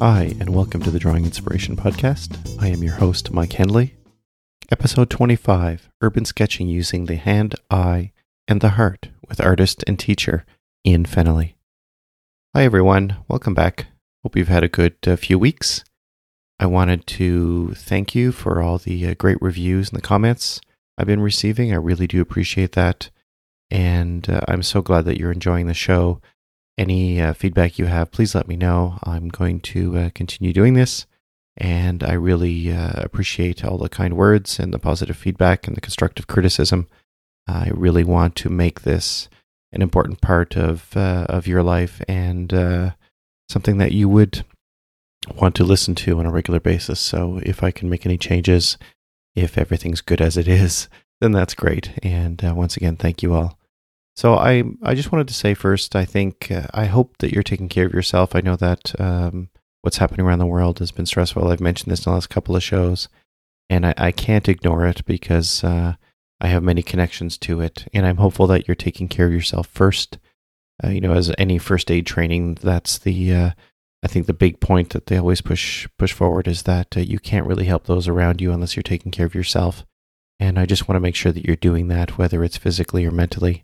Hi, and welcome to the Drawing Inspiration Podcast. I am your host, Mike Hendley. Episode 25 Urban Sketching Using the Hand, Eye, and the Heart with artist and teacher Ian Fennelly. Hi, everyone. Welcome back. Hope you've had a good uh, few weeks. I wanted to thank you for all the uh, great reviews and the comments I've been receiving. I really do appreciate that. And uh, I'm so glad that you're enjoying the show. Any uh, feedback you have, please let me know. I'm going to uh, continue doing this. And I really uh, appreciate all the kind words and the positive feedback and the constructive criticism. I really want to make this an important part of uh, of your life and uh, something that you would want to listen to on a regular basis. So if I can make any changes, if everything's good as it is, then that's great. And uh, once again, thank you all. So I I just wanted to say first, I think uh, I hope that you're taking care of yourself. I know that um, what's happening around the world has been stressful. I've mentioned this in the last couple of shows, and I, I can't ignore it because uh, I have many connections to it, and I'm hopeful that you're taking care of yourself first. Uh, you know, as any first aid training, that's the uh, I think the big point that they always push push forward is that uh, you can't really help those around you unless you're taking care of yourself. And I just want to make sure that you're doing that, whether it's physically or mentally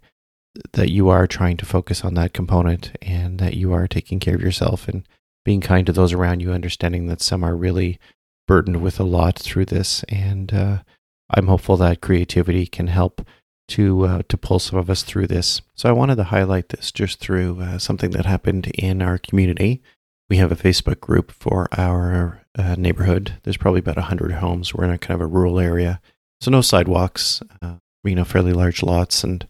that you are trying to focus on that component and that you are taking care of yourself and being kind to those around you, understanding that some are really burdened with a lot through this. And uh, I'm hopeful that creativity can help to uh, to pull some of us through this. So I wanted to highlight this just through uh, something that happened in our community. We have a Facebook group for our uh, neighborhood. There's probably about 100 homes. We're in a kind of a rural area. So no sidewalks, uh, you know, fairly large lots and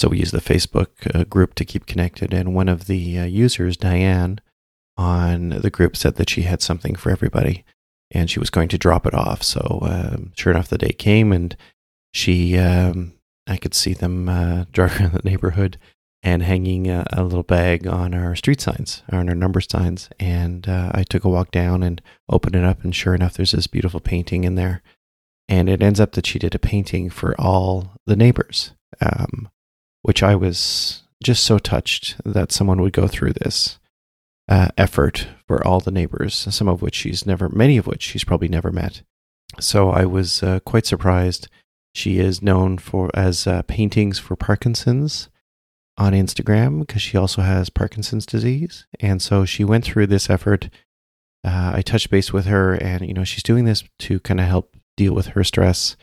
so we use the Facebook uh, group to keep connected. And one of the uh, users, Dianne, on the group said that she had something for everybody and she was going to drop it off. So um, sure enough, the day came and she, um, I could see them uh, driving around the neighborhood and hanging a, a, little bag on our street signs, on our number signs. And uh, I took a walk down and opened it up, and sure enough, there's this beautiful painting in there. And it ends up that she did a painting for all the neighbors. Um, which I was just so touched that someone would go through this uh, effort for all the neighbors, some of which she's never, many of which she's probably never met. So I was uh, quite surprised. She is known for as uh, paintings for Parkinson's on Instagram because she also has Parkinson's disease, and so she went through this effort. Uh, I touched base with her, and you know she's doing this to kind of help deal with her stress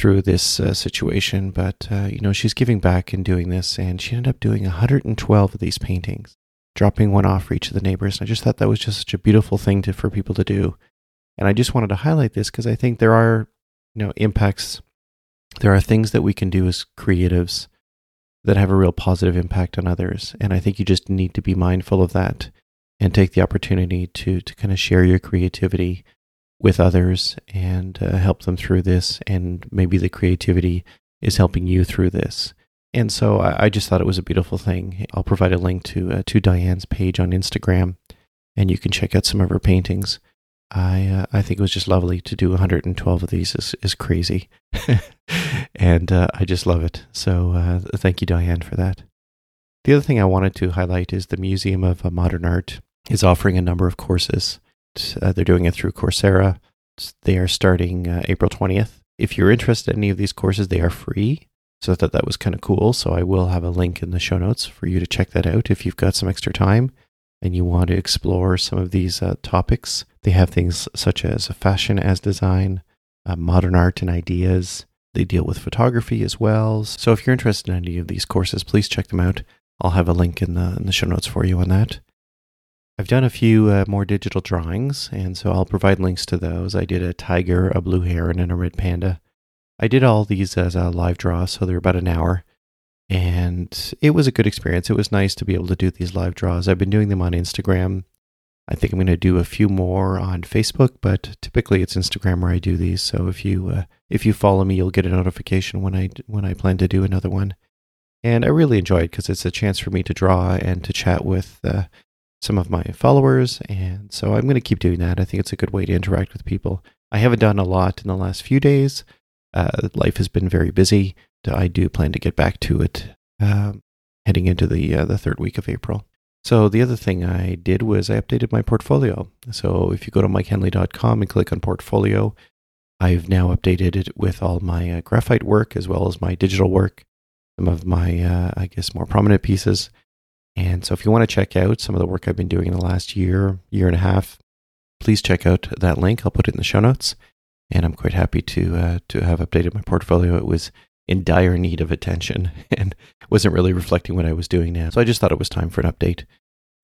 through this uh, situation, but uh, you know she's giving back and doing this, and she ended up doing 112 of these paintings, dropping one off for each of the neighbors. And I just thought that was just such a beautiful thing to, for people to do, and I just wanted to highlight this because I think there are you know impacts, there are things that we can do as creatives that have a real positive impact on others, and I think you just need to be mindful of that and take the opportunity to to kind of share your creativity with others and uh, help them through this. And maybe the creativity is helping you through this. And so I, I just thought it was a beautiful thing. I'll provide a link to uh, to Dianne's page on Instagram, and you can check out some of her paintings. I uh, I think it was just lovely to do 112 of these is is crazy, and uh, I just love it. So uh, thank you, Dianne, for that. The other thing I wanted to highlight is the Museum of uh, Modern Art is offering a number of courses uh, they're doing it through Coursera. They are starting uh, April 20th. If you're interested in any of these courses, they are free. So I thought that was kind of cool. So I will have a link in the show notes for you to check that out if you've got some extra time and you want to explore some of these uh, topics. They have things such as fashion as design, uh, modern art and ideas. They deal with photography as well. So if you're interested in any of these courses, please check them out. I'll have a link in the in the show notes for you on that. I've done a few uh, more digital drawings, and so I'll provide links to those. I did a tiger, a blue heron, and a red panda. I did all these as a live draw, so they're about an hour. And it was a good experience. It was nice to be able to do these live draws. I've been doing them on Instagram. I think I'm going to do a few more on Facebook, but typically it's Instagram where I do these. So if you uh, if you follow me, you'll get a notification when I when I plan to do another one. And I really enjoy it because it's a chance for me to draw and to chat with uh, some of my followers. And so I'm going to keep doing that. I think it's a good way to interact with people. I haven't done a lot in the last few days. Uh, life has been very busy. I do plan to get back to it um, heading into the uh, the third week of April. So the other thing I did was I updated my portfolio. So if you go to mikehendley.com and click on portfolio, I've now updated it with all my uh, graphite work as well as my digital work, some of my, uh, I guess, more prominent pieces. And so if you want to check out some of the work I've been doing in the last year, year and a half, please check out that link. I'll put it in the show notes. And I'm quite happy to uh, to have updated my portfolio. It was in dire need of attention and wasn't really reflecting what I was doing now. So I just thought it was time for an update.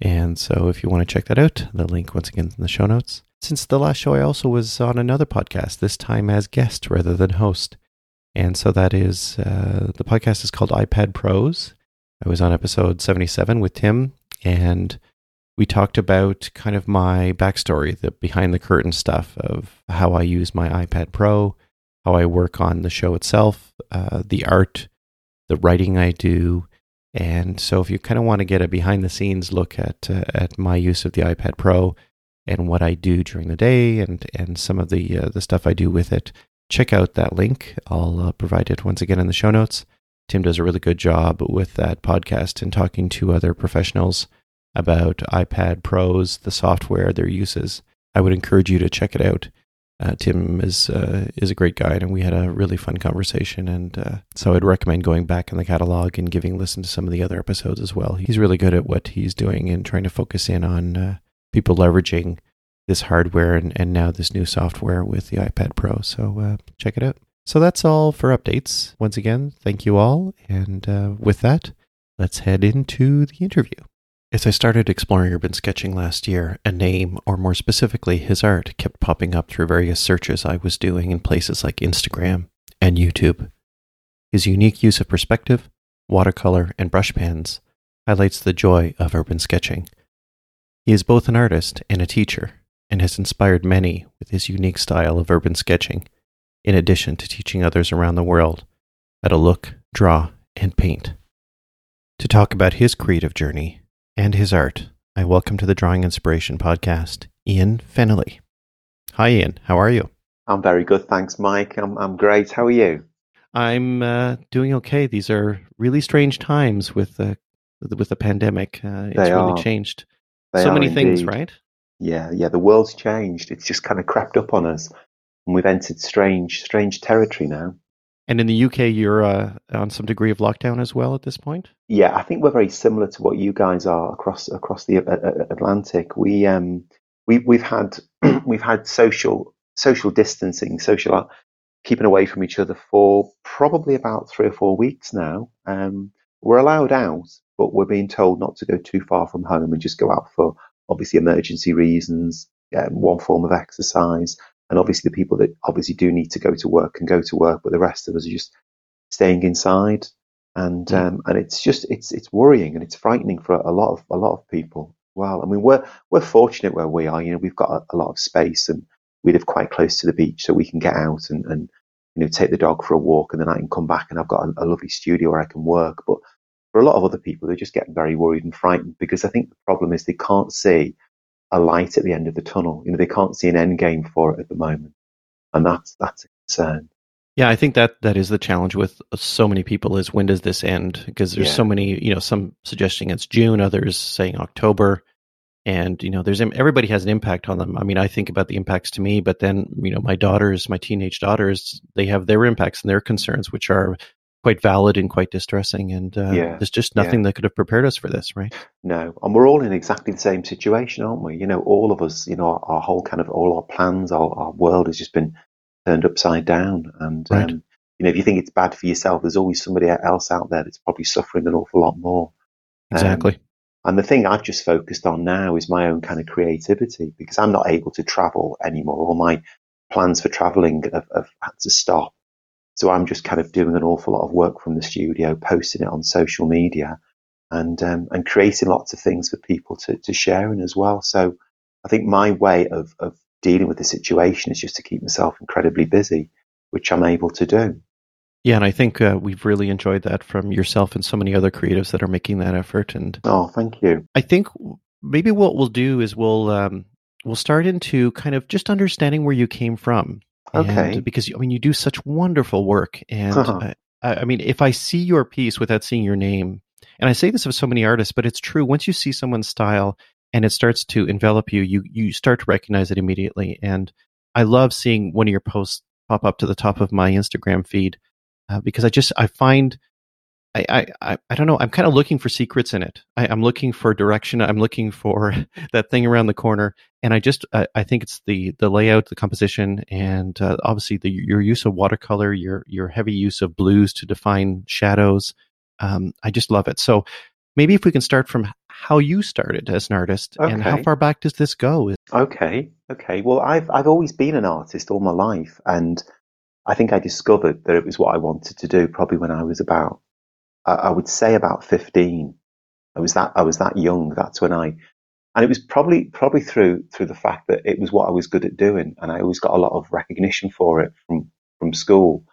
And so if you want to check that out, the link once again in the show notes. Since the last show, I also was on another podcast, this time as guest rather than host. And so that is, uh, the podcast is called iPad Pros. I was on episode 77 with Tim, and we talked about kind of my backstory, the behind the curtain stuff of how I use my iPad Pro, how I work on the show itself, uh, the art, the writing I do. And so, if you kind of want to get a behind the scenes look at uh, at my use of the iPad Pro and what I do during the day, and and some of the uh, the stuff I do with it, check out that link. I'll uh, provide it once again in the show notes. Tim does a really good job with that podcast and talking to other professionals about iPad Pros, the software, their uses. I would encourage you to check it out. Uh, Tim is uh, is a great guy, and we had a really fun conversation. And uh, so I'd recommend going back in the catalog and giving listen to some of the other episodes as well. He's really good at what he's doing and trying to focus in on uh, people leveraging this hardware and, and now this new software with the iPad Pro. So uh, check it out. So that's all for updates. Once again, thank you all. And uh, with that, let's head into the interview. As I started exploring urban sketching last year, a name, or more specifically his art, kept popping up through various searches I was doing in places like Instagram and YouTube. His unique use of perspective, watercolor, and brush pens highlights the joy of urban sketching. He is both an artist and a teacher, and has inspired many with his unique style of urban sketching, in addition to teaching others around the world how to look, draw, and paint. To talk about his creative journey and his art, I welcome to the Drawing Inspiration podcast, Ian Fennelly. Hi, Ian. How are you? I'm very good, thanks, Mike. I'm I'm great. How are you? I'm uh, doing okay. These are really strange times with the with the pandemic. Uh, it's They really are. changed They so many things, right? Yeah, yeah. The world's changed. It's just kind of crept up on us, and we've entered strange, strange territory now. And in the UK, you're uh, on some degree of lockdown as well at this point. Yeah, I think we're very similar to what you guys are across across the uh, uh, Atlantic. We um we we've had we've had social social distancing, social keeping away from each other for probably about three or four weeks now. Um, we're allowed out, but we're being told not to go too far from home and just go out for obviously emergency reasons, um, one form of exercise, and obviously the people that obviously do need to go to work can go to work, but the rest of us are just staying inside. And Mm. um, and it's just it's it's worrying and it's frightening for a lot of a lot of people. Well, I mean we're we're fortunate where we are. You know, we've got a, a lot of space and we live quite close to the beach, so we can get out and, and you know take the dog for a walk and then I can come back and I've got a, a lovely studio where I can work. But for a lot of other people, they're just getting very worried and frightened because I think the problem is they can't see a light at the end of the tunnel. You know, they can't see an end game for it at the moment, and that's that's a concern. Yeah, I think that that is the challenge with so many people is when does this end? Because there's Yeah. so many, you know, some suggesting it's June, others saying October, and you know, there's everybody has an impact on them. I mean, I think about the impacts to me, but then you know, my daughters, my teenage daughters, they have their impacts and their concerns, which are quite valid and quite distressing. And uh, Yeah, there's just nothing that could have prepared us for this, right? No, and we're all in exactly the same situation, aren't we? You know, all of us, you know, our, our whole kind of all our plans, our, our world has just been turned upside down. And Right. um, you know, if you think it's bad for yourself, there's always somebody else out there that's probably suffering an awful lot more. Um, Exactly. And the thing I've just focused on now is my own kind of creativity because I'm not able to travel anymore. All my plans for traveling have, have had to stop. So I'm just kind of doing an awful lot of work from the studio, posting it on social media and, um, and creating lots of things for people to, to share in as well. So I think my way of, of dealing with the situation is just to keep myself incredibly busy, which I'm able to do. Yeah, and I think uh, we've really enjoyed that from yourself and so many other creatives that are making that effort. And Oh, thank you. I think maybe what we'll do is we'll um, we'll start into kind of just understanding where you came from. Okay. because I mean, you do such wonderful work, and Uh-huh. uh, I, I mean, if I see your piece without seeing your name, and I say this of so many artists, but it's true. Once you see someone's style and it starts to envelop you, you you start to recognize it immediately. And I love seeing one of your posts pop up to the top of my Instagram feed uh, because I just I find I, I, I don't know. I'm kind of looking for secrets in it. I, am looking for direction. I'm looking for that thing around the corner. And I just, I, I think it's the, the layout, the composition, and uh, obviously the, your use of watercolor, your, your heavy use of blues to define shadows. Um, I just love it. So maybe if we can start from how you started as an artist okay. and how far back does this go? Okay. Okay. Well, I've, I've always been an artist all my life. And I think I discovered that it was what I wanted to do probably when I was about I, would say about 15. I was that, I was that young. That's when I, and it was probably, probably through, through the fact that it was what I was good at doing. And I always got a lot of recognition for it from, from school.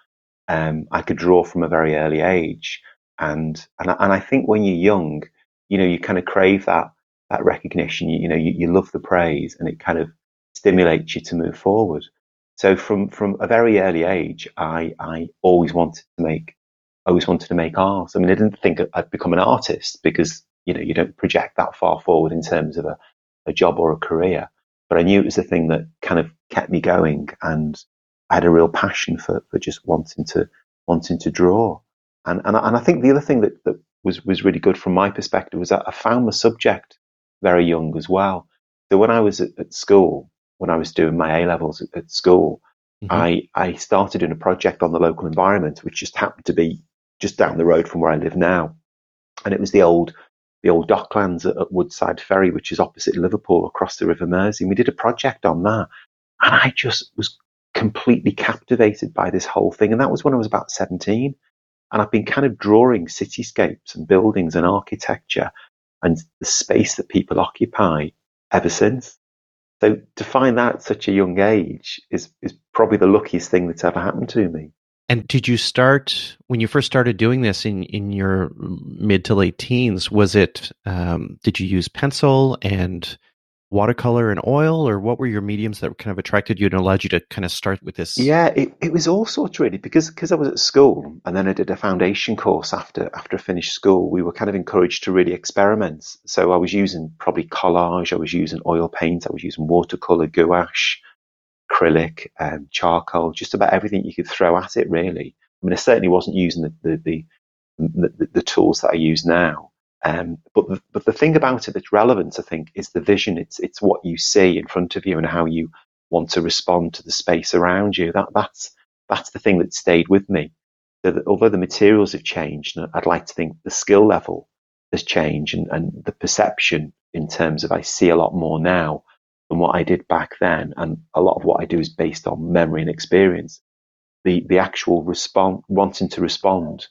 Um, I could draw from a very early age. And, and, I, and I think when you're young, you know, you kind of crave that, that recognition. You, you know, you, you love the praise and it kind of stimulates you to move forward. So from, from a very early age, I, I always wanted to make I always wanted to make art. I mean, I didn't think I'd become an artist because, you know, you don't project that far forward in terms of a, a job or a career. But I knew it was the thing that kind of kept me going. And I had a real passion for, for just wanting to, wanting to draw. And, and, and I think the other thing that, that was, was really good from my perspective was that I found the subject very young as well. So when I was at, at school, when I was doing my A levels at, at school, mm-hmm. I, I started in a project on the local environment, which just happened to be just down the road from where I live now. And it was the old the old docklands at, at Woodside Ferry, which is opposite Liverpool across the River Mersey. And we did a project on that. And I just was completely captivated by this whole thing. And that was when I was about 17. And I've been kind of drawing cityscapes and buildings and architecture and the space that people occupy ever since. So to find that at such a young age is, is probably the luckiest thing that's ever happened to me. And did you start when you first started doing this in in your mid to late teens? Was it um, did you use pencil and watercolor and oil, or what were your mediums that kind of attracted you and allowed you to kind of start with this? Yeah, it, it was all sorts really because because I was at school and then I did a foundation course after after I finished school. We were kind of encouraged to really experiment. So I was using probably collage, I was using oil paint, I was using watercolor, gouache acrylic, um, charcoal, just about everything you could throw at it, really. I mean, I certainly wasn't using the, the, the, the, the tools that I use now. Um, but the, but the thing about it that's relevant, I think, is the vision. It's it's what you see in front of you and how you want to respond to the space around you. That that's that's the thing that stayed with me. So although the materials have changed, I'd like to think the skill level has changed and, and the perception in terms of I see a lot more now than what I did back then. And a lot of what I do is based on memory and experience. The, the actual respond, wanting to respond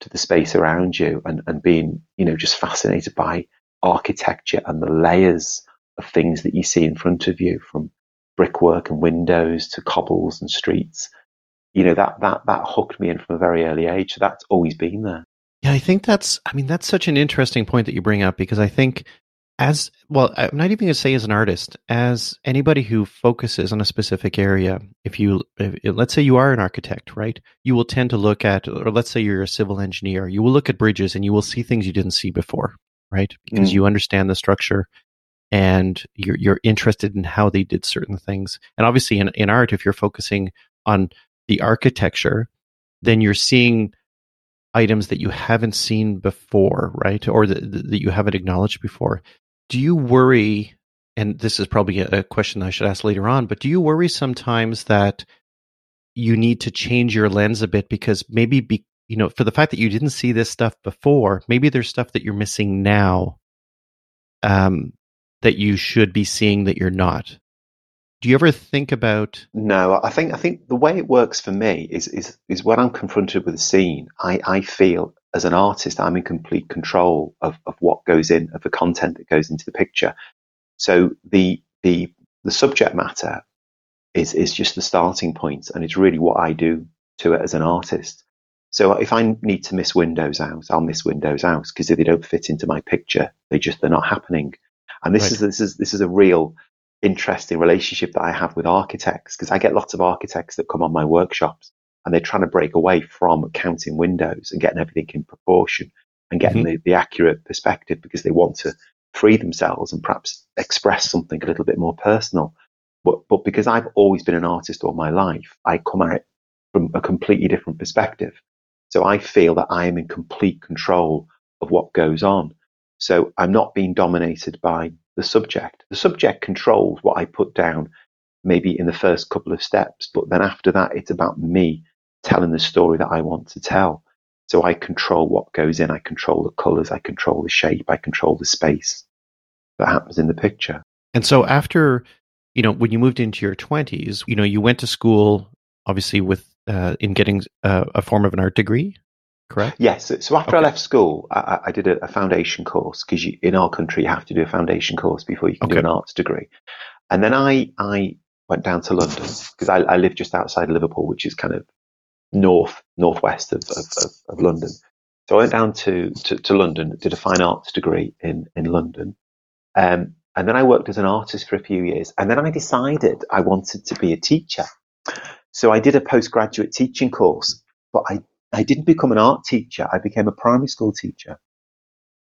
to the space around you and, and being, you know, just fascinated by architecture and the layers of things that you see in front of you from brickwork and windows to cobbles and streets. You know, that, that, that hooked me in from a very early age. So that's always been there. Yeah, I think that's, I mean, that's such an interesting point that you bring up because I think as well i'm not even going to say as an artist as anybody who focuses on a specific area if you if, let's say you are an architect right you will tend to look at or let's say you're a civil engineer you will look at bridges and you will see things you didn't see before right because mm. you understand the structure and you're you're interested in how they did certain things and obviously in, in art if you're focusing on the architecture then you're seeing items that you haven't seen before, right? Or that, that you haven't acknowledged before do you worry and this is probably a question I should ask later on, but do you worry sometimes that you need to change your lens a bit because maybe be, you know for the fact that you didn't see this stuff before, maybe there's stuff that you're missing now um, that you should be seeing that you're not. Do you ever think about? No, I think I think the way it works for me is is is when I'm confronted with a scene, I I feel as an artist, I'm in complete control of, of what goes in, of the content that goes into the picture. So the the the subject matter is is just the starting point, and it's really what I do to it as an artist. So if I need to miss windows out, I'll miss windows out because if they don't fit into my picture, they just they're not happening. And this right. is this is this is a real interesting relationship that I have with architects because I get lots of architects that come on my workshops and they're trying to break away from counting windows and getting everything in proportion and getting mm-hmm. the, the accurate perspective because they want to free themselves and perhaps express something a little bit more personal. But, but because I've always been an artist all my life, I come at it from a completely different perspective. So I feel that I am in complete control of what goes on. So I'm not being dominated by the subject. The subject controls what I put down maybe in the first couple of steps, but then after that, it's about me telling the story that I want to tell. So I control what goes in, I control the colors, I control the shape, I control the space that happens in the picture. And so after, you know, when you moved into your 20s, you know, you went to school obviously with uh, in getting uh, a form of an art degree, correct? Yes. So after okay. I left school, I, I did a, a foundation course because in our country you have to do a foundation course before you can okay. do an arts degree. And then I I went down to London because I, I live just outside Liverpool, which is kind of north northwest of, of, of, of London. So I went down to, to, to, London, did a fine arts degree in in London, um, and then I worked as an artist for a few years. And then I decided I wanted to be a teacher. So I did a postgraduate teaching course, but I, I didn't become an art teacher. I became a primary school teacher,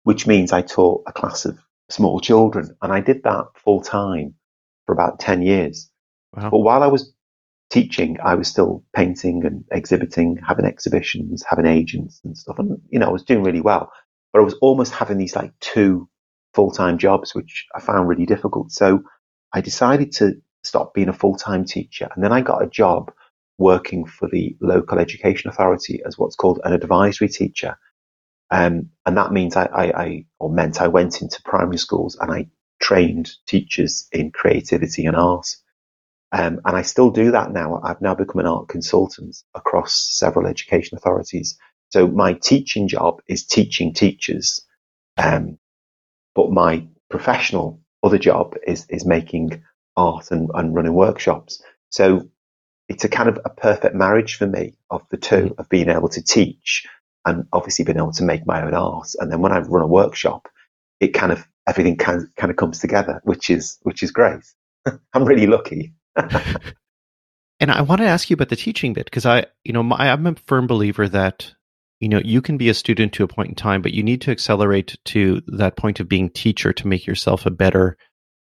which means I taught a class of small children. And I did that full time for about 10 years. Wow. But while I was teaching, I was still painting and exhibiting, having exhibitions, having agents and stuff. And, you know, I was doing really well, but I was almost having these like two full time jobs, which I found really difficult. So I decided to stop being a full time teacher. And then I got a job working for the local education authority as what's called an advisory teacher. Um, and that means I, I, I, or meant I went into primary schools and I trained teachers in creativity and art. Um, and I still do that now. I've now become an art consultant across several education authorities. So my teaching job is teaching teachers. Um, but my professional other job is, is making art and, and running workshops. So it's a kind of a perfect marriage for me of the two mm-hmm. of being able to teach and obviously being able to make my own art. And then when I run a workshop, it kind of everything kind kind of comes together, which is which is great. I'm really lucky. and I want to ask you about the teaching bit because I, you know, my, I'm a firm believer that you know you can be a student to a point in time, but you need to accelerate to that point of being teacher to make yourself a better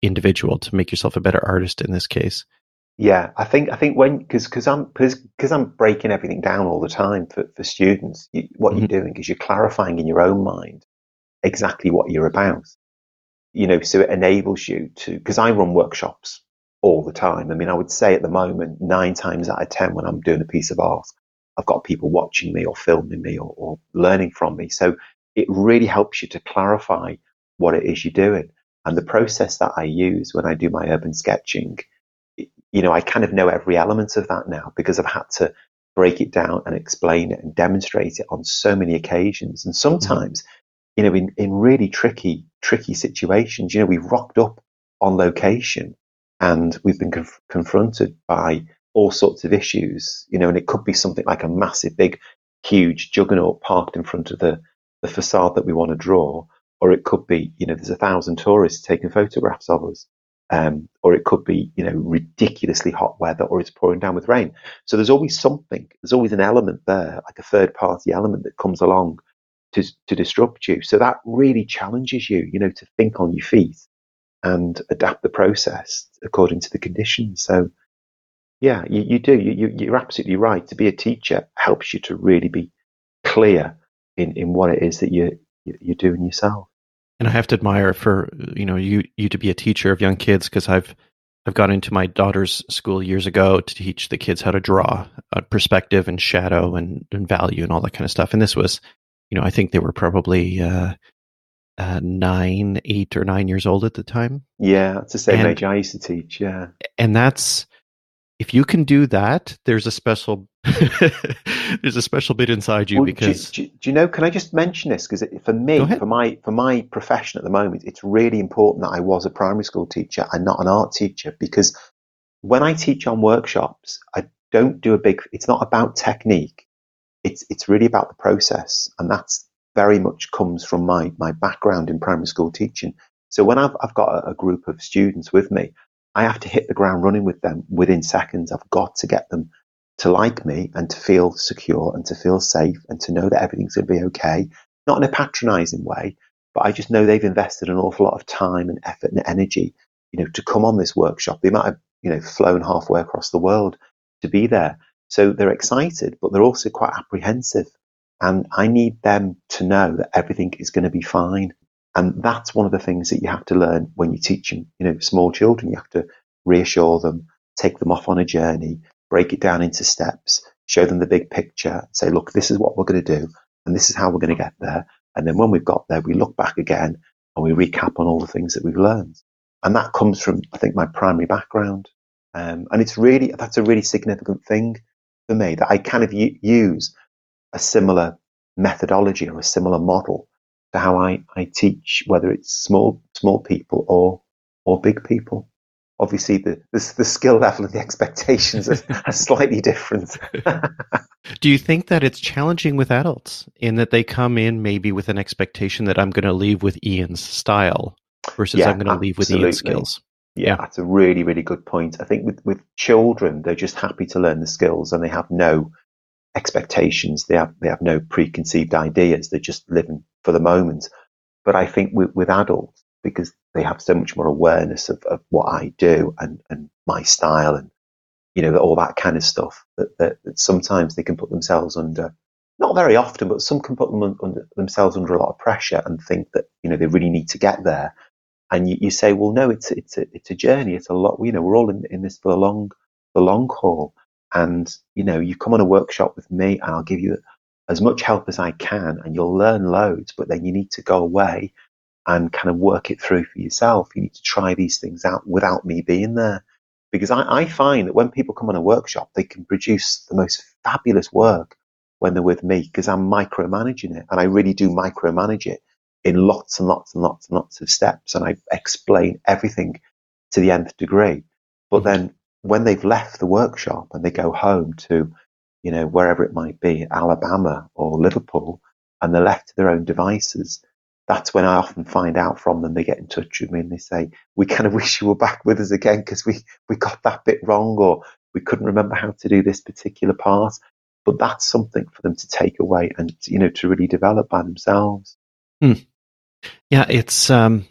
individual, to make yourself a better artist in this case. Yeah, I think I think when because because I'm because I'm breaking everything down all the time for for students. You, what mm-hmm. you're doing is you're clarifying in your own mind exactly what you're about. You know, so it enables you to because I run workshops all the time. I mean, I would say at the moment, nine times out of 10, when I'm doing a piece of art, I've got people watching me or filming me or, or learning from me. So it really helps you to clarify what it is you're doing. And the process that I use when I do my urban sketching, you know, I kind of know every element of that now because I've had to break it down and explain it and demonstrate it on so many occasions. And sometimes, mm-hmm. you know, in, in really tricky, tricky situations, you know, we've rocked up on location and we've been conf- confronted by all sorts of issues, you know, and it could be something like a massive, big, huge juggernaut parked in front of the, the facade that we want to draw, or it could be, you know, there's a thousand tourists taking photographs of us, um, or it could be, you know, ridiculously hot weather, or it's pouring down with rain. So there's always something, there's always an element there, like a third party element that comes along to, to disrupt you. So that really challenges you, you know, to think on your feet and adapt the process according to the conditions. So, yeah, you, you do. You, you're absolutely right. To be a teacher helps you to really be clear in, in what it is that you, you're doing yourself. And I have to admire for you know you you to be a teacher of young kids because I've I've gone into my daughter's school years ago to teach the kids how to draw a perspective and shadow and, and value and all that kind of stuff. And this was, you know, I think they were probably uh, uh, nine, eight or nine years old at the time. Yeah, it's the same and, age I used to teach. Yeah, and that's if you can do that, there's a special there's a special bit inside you well, because do, do, do, you know? Can I just mention this because for me, for my for my profession at the moment, it's really important that I was a primary school teacher and not an art teacher because when I teach on workshops, I don't do a big. It's not about technique. It's it's really about the process, and that's very much comes from my, my background in primary school teaching. So when I've, I've got a, a group of students with me, I have to hit the ground running with them within seconds. I've got to get them to like me and to feel secure and to feel safe and to know that everything's going to be okay not in a patronizing way, but I just know they've invested an awful lot of time and effort and energy, you know, to come on this workshop. They might have, you know, flown halfway across the world to be there. So they're excited, but they're also quite apprehensive. And I need them to know that everything is going to be fine. And that's one of the things that you have to learn when you're teaching, you know, small children. You have to reassure them, take them off on a journey, break it down into steps, show them the big picture, say, look, this is what we're going to do, and this is how we're going to get there. And then when we've got there, we look back again and we recap on all the things that we've learned. And that comes from, I think, my primary background. Um, and it's really, that's a really significant thing for me that I kind of u- use a similar methodology or a similar model to how I, I teach, whether it's small, small people or, or big people obviously the, the, the skill level and the expectations are, are slightly different. Do you think that it's challenging with adults in that they come in maybe with an expectation that I'm going to leave with Ian's style versus yeah, I'm going to leave with Ian's skills? Yeah, yeah, that's a really, really good point. I think with, with children, they're just happy to learn the skills and they have no expectations. They have, they have no preconceived ideas. They're just living for the moment. But I think with, with adults, because they have so much more awareness of, of what I do and, and my style and, you know, all that kind of stuff that, that, that sometimes they can put themselves under, not very often, but some can put them under, themselves under a lot of pressure and think that, you know, they really need to get there. And you, you say, well, no, it's, it's a, it's a journey. It's a lot, you know, we're all in, in this for the long, the long haul. And, you know, you come on a workshop with me and I'll give you as much help as I can and you'll learn loads, but then you need to go away and kind of work it through for yourself. You need to try these things out without me being there. Because I, I find that when people come on a workshop, they can produce the most fabulous work when they're with me because I'm micromanaging it and I really do micromanage it in lots and lots and lots and lots of steps and I explain everything to the nth degree. But mm-hmm. then when they've left the workshop and they go home to, you know, wherever it might be, Alabama or Liverpool, and they're left to their own devices, that's when I often find out from them. They get in touch with me and they say, "We kind of wish you were back with us again because we we got that bit wrong, or we couldn't remember how to do this particular part." But that's something for them to take away and you know to really develop by themselves. Hmm. Yeah, it's. Um,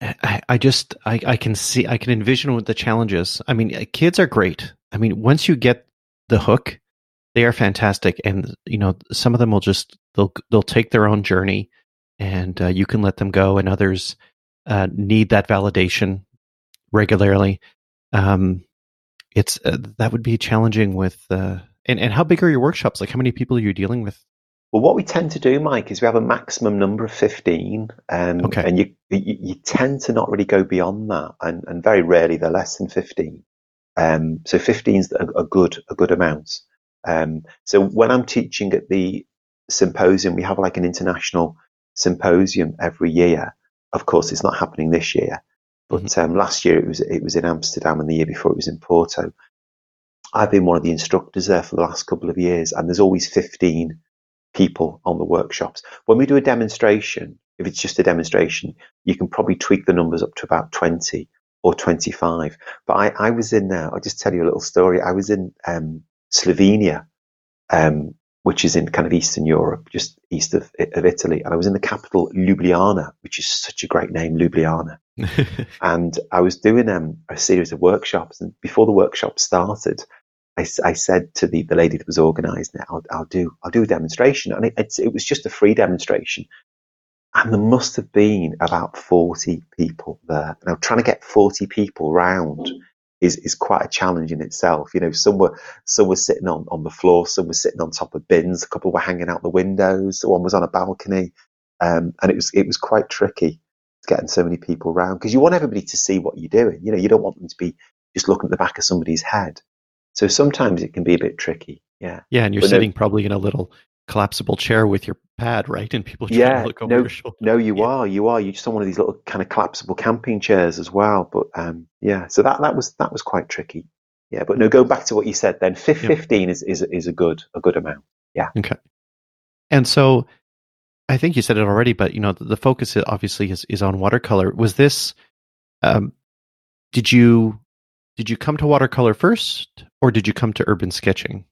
I, I just I, I can see I can envision what the challenges. I mean, kids are great. I mean, once you get the hook, they are fantastic, and you know some of them will just they'll they'll take their own journey and uh, you can let them go, and others uh, need that validation regularly. Um, it's uh, that would be challenging with. Uh, and and how big are your workshops? Like, how many people are you dealing with? Well, what we tend to do, Mike, is we have a maximum number of fifteen, um, okay. and you, you, you tend to not really go beyond that, and, and very rarely they're less than fifteen. Um, so fifteen is a, a, good a good amount. Um, so when I'm teaching at the symposium, we have like an international symposium every year. Of course, it's not happening this year, but mm-hmm. um, last year it was it was in Amsterdam, and the year before it was in Porto. I've been one of the instructors there for the last couple of years, and there's always 15 people on the workshops. When we do a demonstration, if it's just a demonstration, you can probably tweak the numbers up to about 20 or 25. But I, I was in there, I'll just tell you a little story. I was in um, Slovenia um, which is in kind of Eastern Europe, just east of, of Italy. And I was in the capital, Ljubljana, which is such a great name, Ljubljana. and I was doing um, a series of workshops. And before the workshop started, I, I said to the, the lady that was organising it, I'll, I'll, do, I'll do a demonstration. And it, it was just a free demonstration. And there must have been about 40 people there. Now, trying to get 40 people round is, is quite a challenge in itself. You know, some were some were sitting on, on the floor, some were sitting on top of bins, a couple were hanging out the windows, one was on a balcony, um, and it was it was quite tricky getting so many people around because you want everybody to see what you're doing. You know, you don't want them to be just looking at the back of somebody's head. So sometimes it can be a bit tricky. Yeah. Yeah, and you're but sitting no, probably in a little collapsible chair with your pad, right? And people yeah, look over no, your shoulder. No, you yeah. are, you are. You're just on one of these little kind of collapsible camping chairs as well. But um, yeah, so that that was that was quite tricky. Yeah, but no, go back to what you said. Then fifteen yeah. is is is a good a good amount. Yeah. Okay. And so, I think you said it already, but you know, the, the focus obviously is is on watercolor. Was this? Um, did you did you come to watercolor first, or did you come to urban sketching?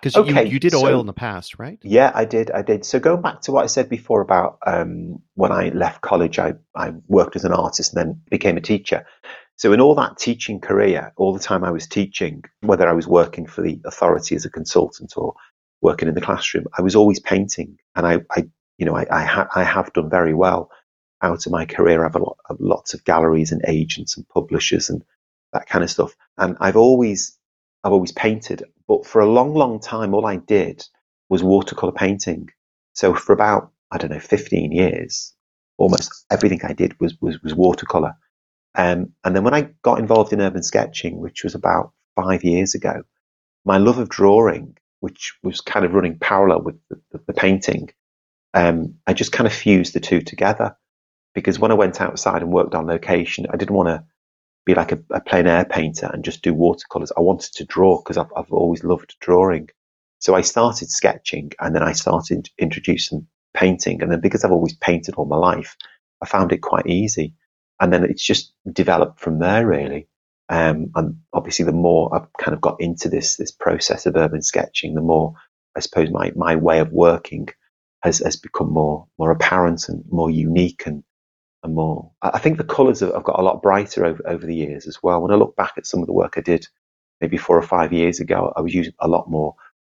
Because okay, you, you did so, oil in the past, right? Yeah, I did. I did. So going back to what I said before about um, when I left college, I, I worked as an artist and then became a teacher. So in all that teaching career, all the time I was teaching, whether I was working for the authority as a consultant or working in the classroom, I was always painting. And I, I you know, I, I, ha- I have done very well out of my career. I have a lot, lots of galleries and agents and publishers and that kind of stuff. And I've always, I've always painted, but for a long, long time, all I did was watercolor painting. So for about, I don't know, 15 years, almost everything I did was, was, was watercolor. Um, and then when I got involved in urban sketching, which was about five years ago, my love of drawing, which was kind of running parallel with the, the, the painting, um, I just kind of fused the two together. Because when I went outside and worked on location, I didn't want to be like a, a plein air painter and just do watercolors. I wanted to draw because I've, I've always loved drawing. So I started sketching and then I started introducing painting. And then because I've always painted all my life, I found it quite easy and then it's just developed from there really. Um, and obviously, the more I've kind of got into this this process of urban sketching, the more I suppose my my way of working has has become more more apparent and more unique and and more. I think the colours have, have got a lot brighter over over the years as well. When I look back at some of the work I did maybe four or five years ago, I was using a lot more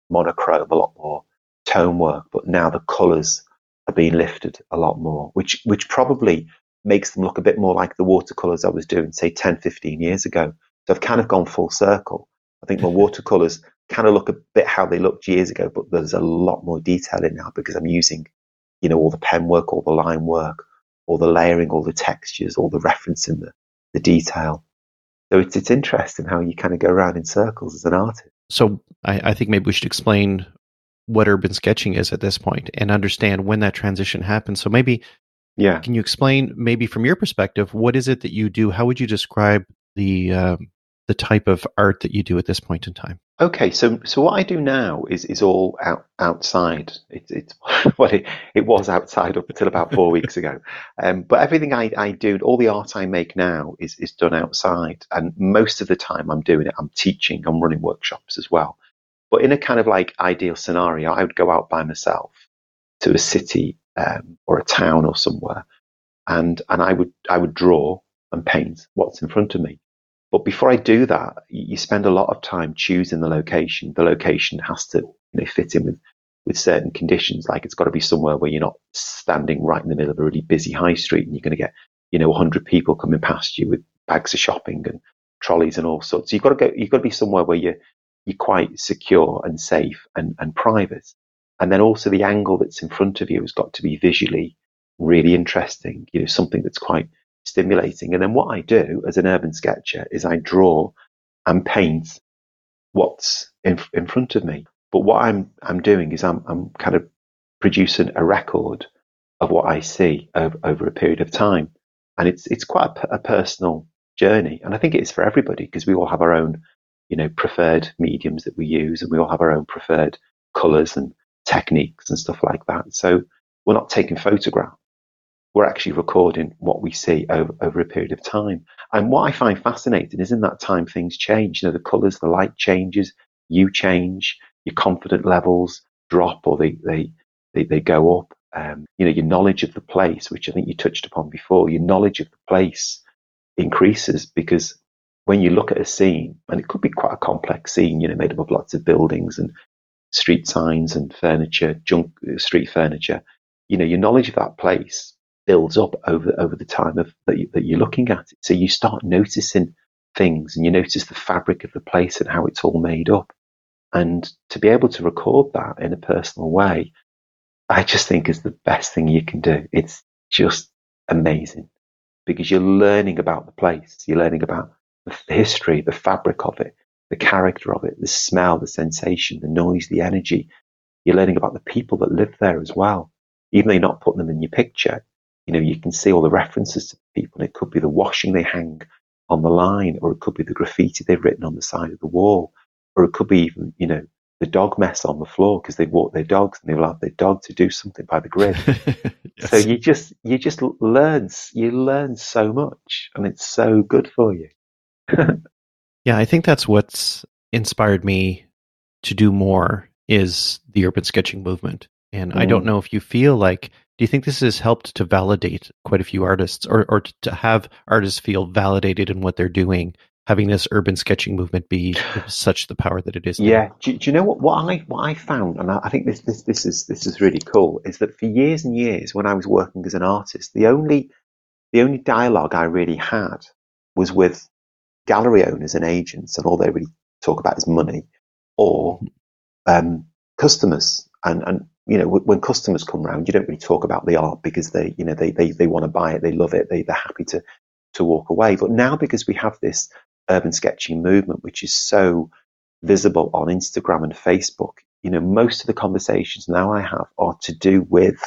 monochrome, a lot more tone work, but now the colours are being lifted a lot more, which which probably makes them look a bit more like the watercolors I was doing, say 10, 15 years ago. So I've kind of gone full circle. I think my watercolors kind of look a bit how they looked years ago, but there's a lot more detail in now because I'm using, you know, all the pen work, all the line work, all the layering, all the textures, all the referencing, the, the detail. So it's, it's interesting how you kind of go around in circles as an artist. So I, I think maybe we should explain what urban sketching is at this point and understand when that transition happens. So maybe yeah. Can you explain, maybe from your perspective, what is it that you do? How would you describe the uh, the type of art that you do at this point in time? Okay, so so what I do now is is all out outside. It's it's what it, it was outside up until about four weeks ago. Um, but everything I, I do, all the art I make now is is done outside, and most of the time I'm doing it. I'm teaching. I'm running workshops as well. But in a kind of like ideal scenario, I would go out by myself to a city um, or a town or somewhere, and and I would I would draw and paint what's in front of me. But before I do that, you spend a lot of time choosing the location. The location has to you know, fit in with with certain conditions. Like it's got to be somewhere where you're not standing right in the middle of a really busy high street and you're going to get you know 100 people coming past you with bags of shopping and trolleys and all sorts. So you've got to go. You've got to be somewhere where you're you're quite secure and safe and, and private. And then also the angle that's in front of you has got to be visually really interesting, you know, something that's quite stimulating. And then what I do as an urban sketcher is I draw and paint what's in, in front of me. But what I'm, I'm doing is I'm, I'm kind of producing a record of what I see over, over a period of time. And it's, it's quite a, a personal journey. And I think it is for everybody because we all have our own, you know, preferred mediums that we use and we all have our own preferred colors and techniques and stuff like that. So we're not taking photographs. We're actually recording what we see over, over a period of time. And what I find fascinating is in that time things change. You know, the colors, the light changes, you change, your confident levels drop or they, they, they, they go up. Um, you know, your knowledge of the place, which I think you touched upon before, your knowledge of the place increases because when you look at a scene, and it could be quite a complex scene, you know, made up of lots of buildings and street signs and furniture, junk street furniture, you know, your knowledge of that place builds up over over the time of that, you, that you're looking at it. So you start noticing things, and you notice the fabric of the place and how it's all made up. And to be able to record that in a personal way, I just think is the best thing you can do. It's just amazing because you're learning about the place, you're learning about the history, the fabric of it, the character of it, the smell, the sensation, the noise, the energy. You're learning about the people that live there as well. Even though you're not putting them in your picture, you know, you can see all the references to people. And it could be the washing they hang on the line, or it could be the graffiti they've written on the side of the wall, or it could be even, you know, the dog mess on the floor because they've walked their dogs and they've allowed their dog to do something by the grid. yes. So you just, you just learn, you learn so much and it's so good for you. Yeah, I think that's what's inspired me to do more is the urban sketching movement. And mm. I don't mm. know if you feel like, do you think this has helped to validate quite a few artists or, or to have artists feel validated in what they're doing having this urban sketching movement be such the power that it is. Yeah. Do, do, you know what, what I what I found, and I, I, think this, this this is this is really cool, is that for years and years when I was working as an artist, the only the only dialogue I really had was with gallery owners and agents, and all they really talk about is money, or um, customers. And and you know when customers come round, you don't really talk about the art because they you know they they, they want to buy it, they love it, they they're happy to to walk away. But now because we have this urban sketching movement, which is so visible on Instagram and Facebook, you know, most of the conversations now I have are to do with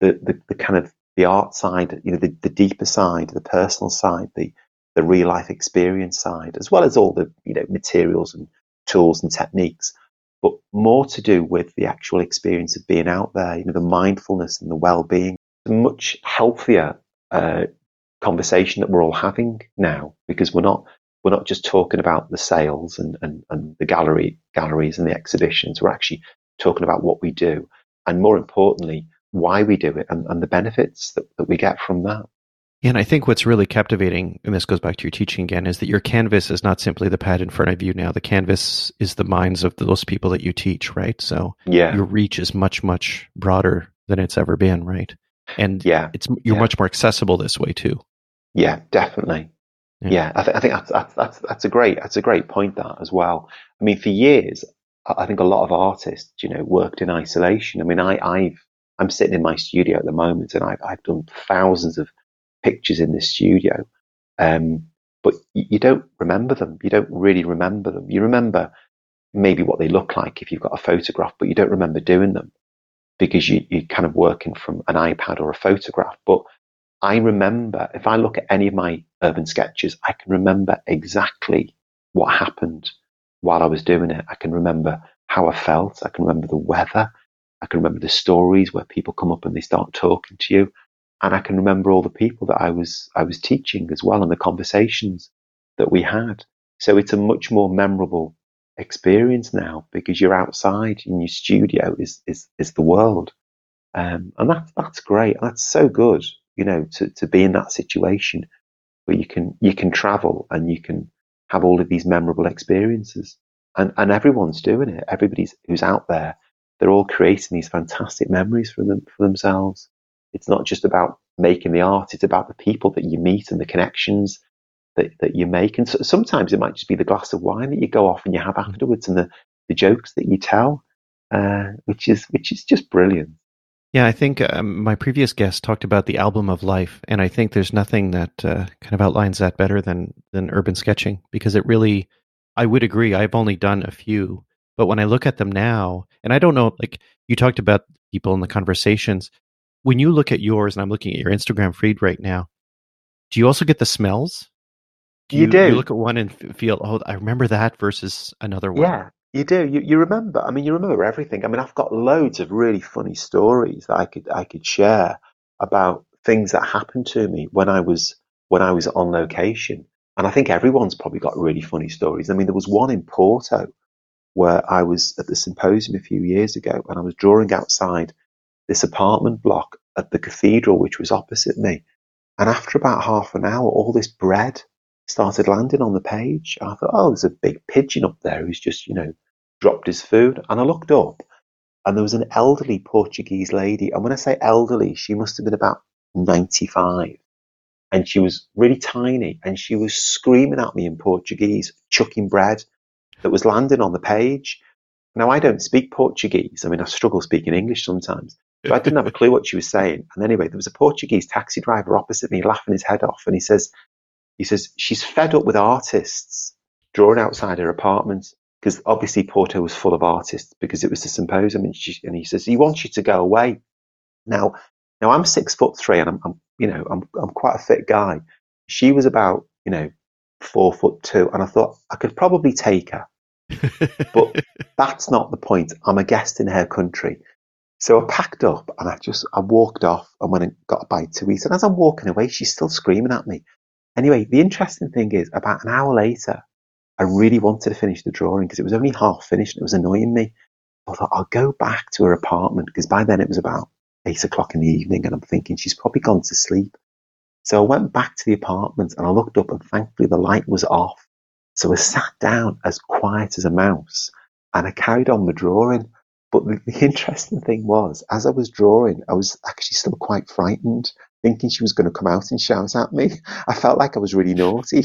the, the, the kind of the art side, you know, the, the deeper side, the personal side, the, the real life experience side, as well as all the, you know, materials and tools and techniques, but more to do with the actual experience of being out there, you know, the mindfulness and the well-being. It's A much healthier uh, conversation that we're all having now because we're not we're not just talking about the sales and, and, and the gallery galleries and the exhibitions. We're actually talking about what we do, and more importantly, why we do it and, and the benefits that, that we get from that. And I think what's really captivating, and this goes back to your teaching again, is that your canvas is not simply the pad in front of you now. The canvas is the minds of those people that you teach, right? So yeah. your reach is much, much broader than it's ever been, right? And yeah, it's you're yeah. much more accessible this way too. Yeah, definitely. Yeah, yeah I, th- I, think that's, that's, that's that's a great that's a great point that as well. I mean, for years, I think a lot of artists, you know, worked in isolation. I mean, I I've I'm sitting in my studio at the moment, and I've I've done thousands of pictures in the studio, um, but you, don't remember them. You don't really remember them. You remember maybe what they look like if you've got a photograph, but you don't remember doing them because you, you're kind of working from an iPad or a photograph. But I remember, if I look at any of my urban sketches, I can remember exactly what happened while I was doing it. I can remember how I felt. I can remember the weather. I can remember the stories where people come up and they start talking to you. And I can remember all the people that I was, I was teaching as well and the conversations that we had. So it's a much more memorable experience now because you're outside in your studio is, is, is the world. Um, and that's, that's great. That's so good you know, to, to be in that situation where you can you can travel and you can have all of these memorable experiences. And and everyone's doing it. Everybody's who's out there, they're all creating these fantastic memories for them for themselves. It's not just about making the art, it's about the people that you meet and the connections that, that you make. And so, sometimes it might just be the glass of wine that you go off and you have afterwards and the, the jokes that you tell, uh, which is which is just brilliant. Yeah, I think um, my previous guest talked about the album of life, and I think there's nothing that uh, kind of outlines that better than than urban sketching because it really. I would agree. I've only done a few, but when I look at them now, and I don't know, like you talked about people in the conversations. When you look at yours, and I'm looking at your Instagram feed right now, do you also get the smells? Do you, you, do. You look at one and feel, oh, I remember that versus another one. Yeah, you do. You, you remember. I mean, you remember everything. I mean, I've got loads of really funny stories that I could I could share about things that happened to me when I was when I was on location. And I think everyone's probably got really funny stories. I mean, there was one in Porto where I was at the symposium a few years ago, and I was drawing outside this apartment block at the cathedral, which was opposite me. And after about half an hour, all this bread started landing on the page. I thought, oh, there's a big pigeon up there who's just, you know, dropped his food. And I looked up and there was an elderly Portuguese lady. And when I say elderly, she must have been about 95. And she was really tiny and she was screaming at me in Portuguese, chucking bread that was landing on the page. Now, I don't speak Portuguese. I mean, I struggle speaking English sometimes. So I didn't have a clue what she was saying. And anyway, there was a Portuguese taxi driver opposite me laughing his head off. And he says, he says she's fed up with artists drawing outside her apartment because obviously Porto was full of artists because it was the symposium, and, she, and he says he wants you to go away. Now, now I'm six foot three, and I'm, I'm you know I'm I'm quite a fit guy. She was about you know four foot two, and I thought I could probably take her, but that's not the point. I'm a guest in her country. So I packed up and I just I walked off and went and got a bite to eat. And as I'm walking away, she's still screaming at me. Anyway, the interesting thing is, about an hour later, I really wanted to finish the drawing because it was only half finished and it was annoying me. I thought I'll go back to her apartment because by then it was about eight o'clock in the evening and I'm thinking she's probably gone to sleep. So I went back to the apartment and I looked up and thankfully the light was off. So I sat down as quiet as a mouse and I carried on the drawing. But the, the interesting thing was, as I was drawing, I was actually still quite frightened, thinking she was going to come out and shout at me. I felt like I was really naughty.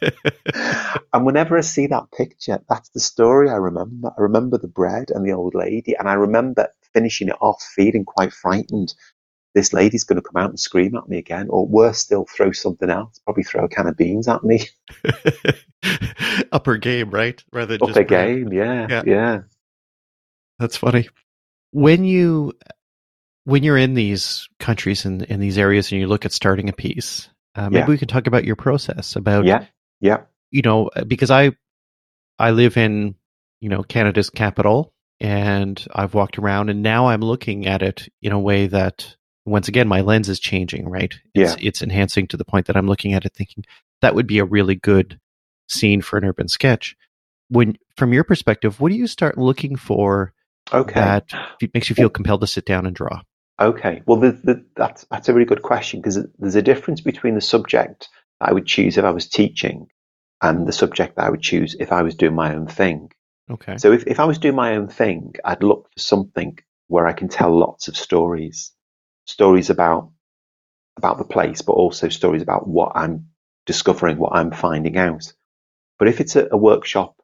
and whenever I see that picture, that's the story I remember. I remember the bread and the old lady, and I remember finishing it off feeling quite frightened. This lady's going to come out and scream at me again, or worse still, throw something else, probably throw a can of beans at me. Upper game, right? Rather than upper game, yeah, yeah, yeah. That's funny. When you when you're in these countries and in these areas and you look at starting a piece, uh, maybe yeah. we can talk about your process about yeah, yeah. You know, uh, because I I live in you know Canada's capital, and I've walked around, and now I'm looking at it in a way that once again my lens is changing. Right? It's, yeah. It's enhancing to the point that I'm looking at it thinking that would be a really good scene for an urban sketch. When from your perspective, what do you start looking for? Okay. That makes you feel compelled to sit down and draw. Okay, well, the, the, that's that's a really good question because there's a difference between the subject I would choose if I was teaching and the subject that I would choose if I was doing my own thing. Okay. So if, if I was doing my own thing, I'd look for something where I can tell lots of stories, stories about about the place, but also stories about what I'm discovering, what I'm finding out. But if it's a, a workshop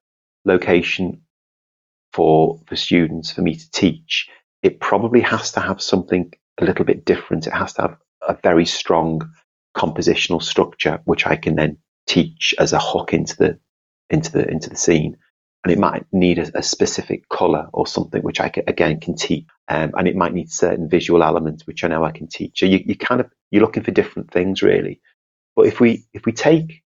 location for for students for me to teach, it probably has to have something a little bit different. It has to have a very strong compositional structure, which I can then teach as a hook into the into the into the scene. And it might need a, a specific color or something which I can, again can teach. Um, and it might need certain visual elements which I know I can teach. So you, you kind of you're looking for different things really. But if we if we take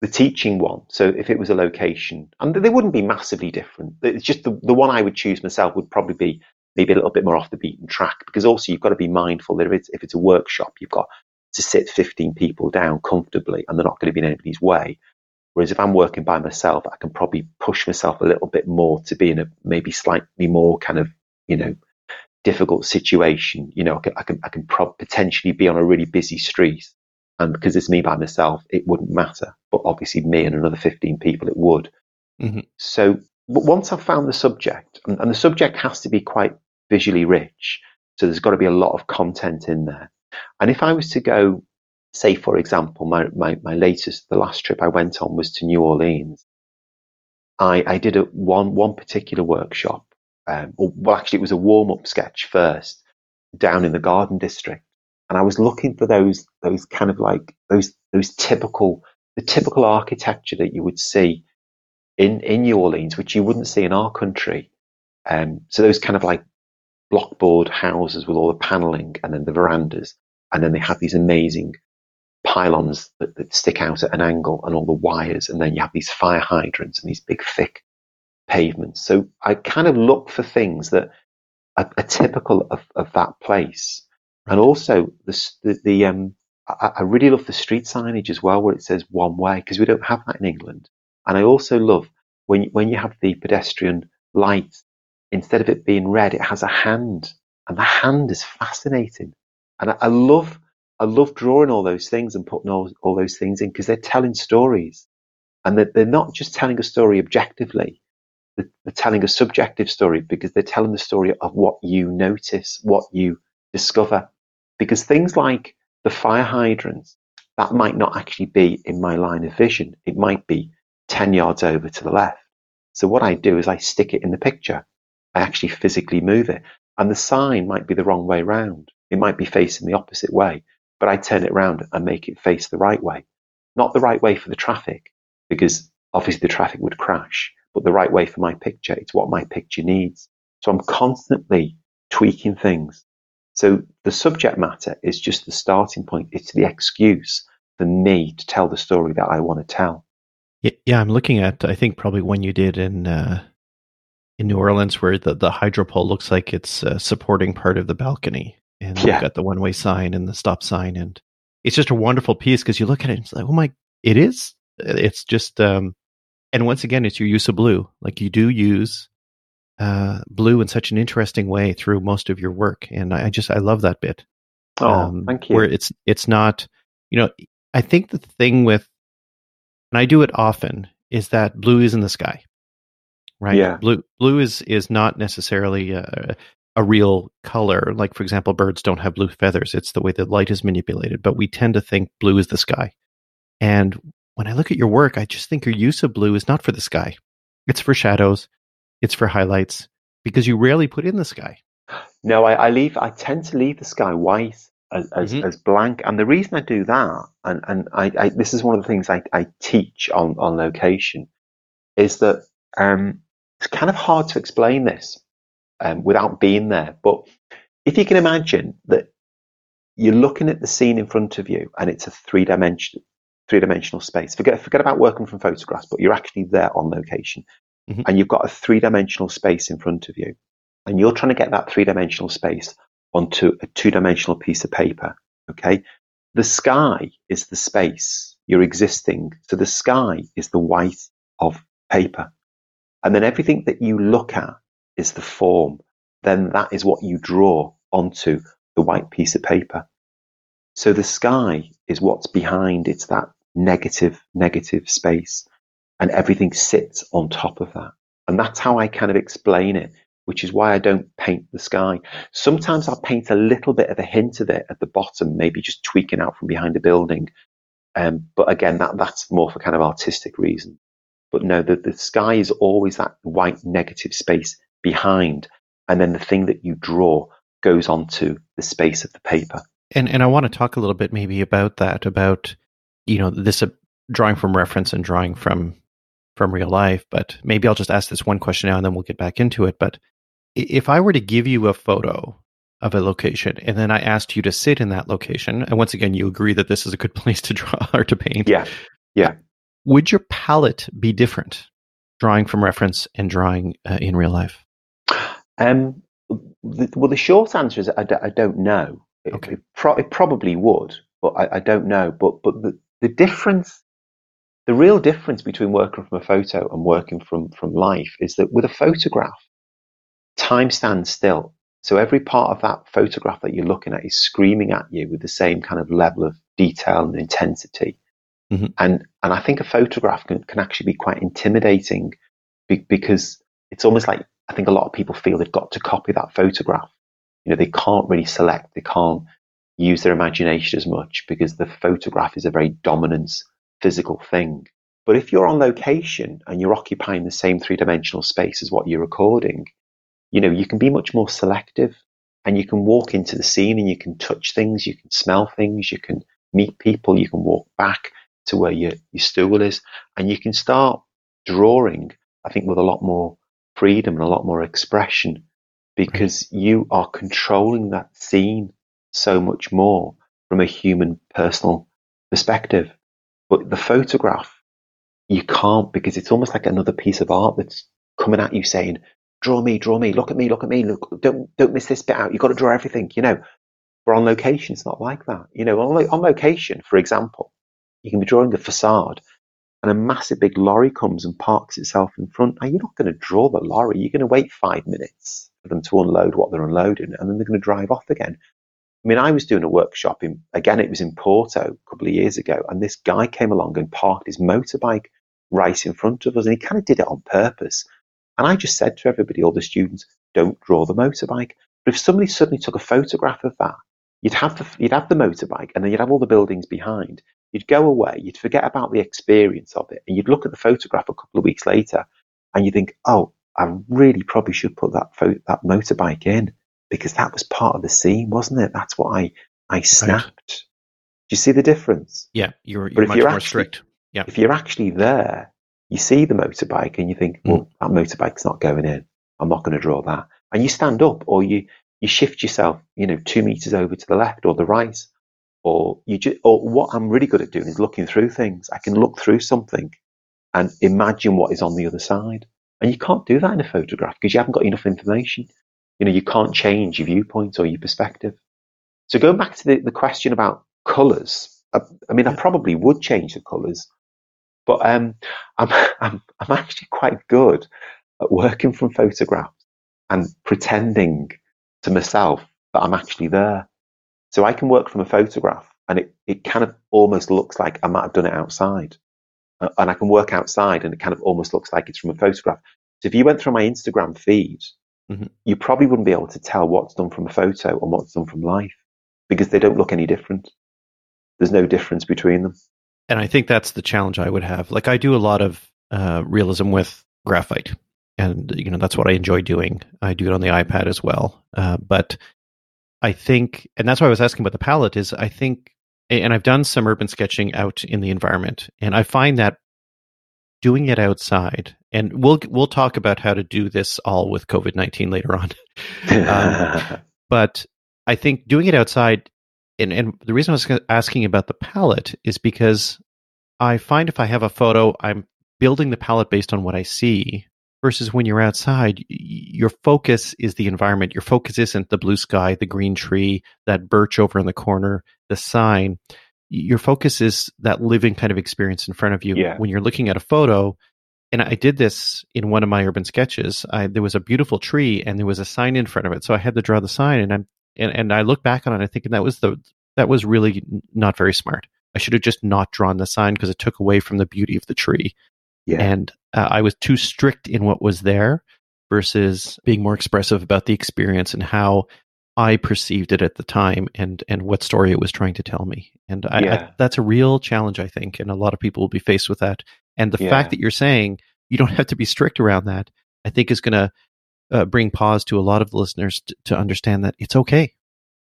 the teaching one, so if it was a location, and they wouldn't be massively different. It's just the, the one I would choose myself would probably be maybe a little bit more off the beaten track because also you've got to be mindful that if it's, if it's a workshop, you've got to sit 15 people down comfortably and they're not going to be in anybody's way. Whereas if I'm working by myself, I can probably push myself a little bit more to be in a maybe slightly more kind of, you know, difficult situation. You know, I can, I can, I can pro- potentially be on a really busy street. And because it's me by myself, it wouldn't matter. But obviously, me and another 15 people, it would. Mm-hmm. So but once I've found the subject, and, and the subject has to be quite visually rich, so there's got to be a lot of content in there. And if I was to go, say, for example, my, my, my latest, the last trip I went on was to New Orleans. I, I did a one, one particular workshop. Um, well, actually, it was a warm up sketch first down in the Garden District. And I was looking for those, those kind of like those, those typical, the typical architecture that you would see in, in New Orleans, which you wouldn't see in our country. Um, so those kind of like blockboard houses with all the paneling and then the verandas. And then they have these amazing pylons that, that stick out at an angle and all the wires. And then you have these fire hydrants and these big thick pavements. So I kind of look for things that are, are typical of, of that place. And also the, the, the um, I, I really love the street signage as well, where it says one way, because we don't have that in England. And I also love when, when you have the pedestrian light, instead of it being red, it has a hand. And the hand is fascinating. And I, I love, I love drawing all those things and putting all, all those things in because they're telling stories. And they're, they're not just telling a story objectively. They're, they're telling a subjective story because they're telling the story of what you notice, what you discover. Because things like the fire hydrants, that might not actually be in my line of vision. It might be 10 yards over to the left. So what I do is I stick it in the picture. I actually physically move it. And the sign might be the wrong way round. It might be facing the opposite way, but I turn it around and make it face the right way. Not the right way for the traffic, because obviously the traffic would crash, but the right way for my picture. It's what my picture needs. So I'm constantly tweaking things. So the subject matter is just the starting point. It's the excuse for me to tell the story that I want to tell. Yeah, I'm looking at I think probably one you did in uh, in New Orleans where the the hydro pole looks like it's uh, supporting part of the balcony, and yeah. you've got the one way sign and the stop sign, and it's just a wonderful piece because you look at it and it's like, oh my, it is. It's just um, and once again, it's your use of blue. Like you do use uh, blue in such an interesting way through most of your work, and I just I love that bit. Oh, um, thank you. Where it's it's not, you know, I think the thing with, and I do it often, is that blue is in the sky, right? Yeah. Blue blue is is not necessarily a, a real color. Like for example, birds don't have blue feathers. It's the way the light is manipulated. But we tend to think blue is the sky, and when I look at your work, I just think your use of blue is not for the sky. It's for shadows, it's for highlights, because you rarely put in the sky. No, I, I leave. I tend to leave the sky white as, as, mm-hmm. as blank, and the reason I do that, and and I, I, this is one of the things I, I teach on on location, is that um, it's kind of hard to explain this um, without being there. But if you can imagine that you're looking at the scene in front of you, and it's a three dimension three dimensional space. Forget forget about working from photographs, but you're actually there on location, mm-hmm. and you've got a three dimensional space in front of you, and you're trying to get that three dimensional space onto a two dimensional piece of paper. Okay, the sky is the space you're existing, so the sky is the white of paper, and then everything that you look at is the form. Then that is what you draw onto the white piece of paper. So the sky is what's behind. It's that negative, negative space. And everything sits on top of that. And that's how I kind of explain it, which is why I don't paint the sky. Sometimes I'll paint a little bit of a hint of it at the bottom, maybe just tweaking out from behind a building. Um, but again, that, that's more for kind of artistic reasons. But no, the, the sky is always that white negative space behind. And then the thing that you draw goes onto the space of the paper. And and I want to talk a little bit maybe about that, about you know this uh, drawing from reference and drawing from from real life but maybe i'll just ask this one question now and then we'll get back into it. But if i were to give you a photo of a location and then i asked you to sit in that location and once again you agree that this is a good place to draw or to paint. Yeah. Yeah. Would your palette be different drawing from reference and drawing uh, in real life? Um the, well the short answer is I d- I don't know. Okay. it, pro- it probably would but I, I, don't know. But but the, the difference, the real difference between working from a photo and working from, from life is that with a photograph, time stands still. So every part of that photograph that you're looking at is screaming at you with the same kind of level of detail and intensity. Mm-hmm. And and I think a photograph can, can actually be quite intimidating be, because it's almost like I think a lot of people feel they've got to copy that photograph. You know, they can't really select, they can't use their imagination as much because the photograph is a very dominant physical thing. But if you're on location and you're occupying the same three dimensional space as what you're recording, you know, you can be much more selective and you can walk into the scene and you can touch things, you can smell things, you can meet people, you can walk back to where your, your stool is and you can start drawing, I think, with a lot more freedom and a lot more expression because right. you are controlling that scene so much more from a human personal perspective. But the photograph, you can't because it's almost like another piece of art that's coming at you saying, draw me, draw me, look at me, look at me, look, don't, don't miss this bit out. You've got to draw everything, you know. But on location, it's not like that. You know, on, on location, for example, you can be drawing a facade and a massive big lorry comes and parks itself in front. Now, you're not going to draw the lorry. You're going to wait five minutes for them to unload what they're unloading and then they're going to drive off again. I mean, I was doing a workshop in, again, it was in Porto a couple of years ago, and this guy came along and parked his motorbike right in front of us, and he kind of did it on purpose. And I just said to everybody, all the students, don't draw the motorbike. But if somebody suddenly took a photograph of that, you'd have the, you'd have the motorbike, and then you'd have all the buildings behind. You'd go away, you'd forget about the experience of it, and you'd look at the photograph a couple of weeks later, and you think, oh, I really probably should put that fo- that motorbike in because that was part of the scene, wasn't it? That's what I I snapped. Right. Do you see the difference? Yeah, you're, you're much you're more actually, strict. Yeah. If you're actually there, you see the motorbike and you think, mm. well, mm. that motorbike's not going in. I'm not going to draw that. And you stand up or you, you shift yourself, you know, two meters over to the left or the right. Or you just, or what I'm really good at doing is looking through things. I can look through something and imagine what is on the other side. And you can't do that in a photograph because you haven't got enough information. You know, you can't change your viewpoint or your perspective. So going back to the, the question about colours, I, I mean, I probably would change the colours, But um, I'm, I'm, I'm actually quite good at working from photographs and pretending to myself that I'm actually there. So I can work from a photograph and it, it kind of almost looks like I might have done it outside. And I can work outside and it kind of almost looks like it's from a photograph. So if you went through my Instagram feed. You probably wouldn't be able to tell what's done from a photo and what's done from life because they don't look any different. There's no difference between them. And I think that's the challenge I would have. Like I do a lot of uh, realism with graphite, and you know that's what I enjoy doing. I do it on the iPad as well. Uh, but I think, and that's why I was asking about the palette. Is I think, and I've done some urban sketching out in the environment, and I find that doing it outside, and we'll we'll talk about how to do this all with COVID nineteen later on. um, but I think doing it outside, and, and the reason I was asking about the palette is because I find if I have a photo, I'm building the palette based on what I see versus when you're outside, your focus is the environment. Your focus isn't the blue sky, the green tree, that birch over in the corner, the sign. Your focus is that living kind of experience in front of you. Yeah. When you're looking at a photo, and I did this in one of my urban sketches. I, there was a beautiful tree and there was a sign in front of it, so I had to draw the sign. And I'm and, and I look back on it, I think that was the that was really not very smart. I should have just not drawn the sign because it took away from the beauty of the tree. Yeah. And uh, I was too strict in what was there versus being more expressive about the experience and how I perceived it at the time and and what story it was trying to tell me. And I, yeah. I, that's a real challenge, I think, and a lot of people will be faced with that. And the yeah. fact that you're saying you don't have to be strict around that, I think, is going to uh, bring pause to a lot of the listeners t- to understand that it's okay,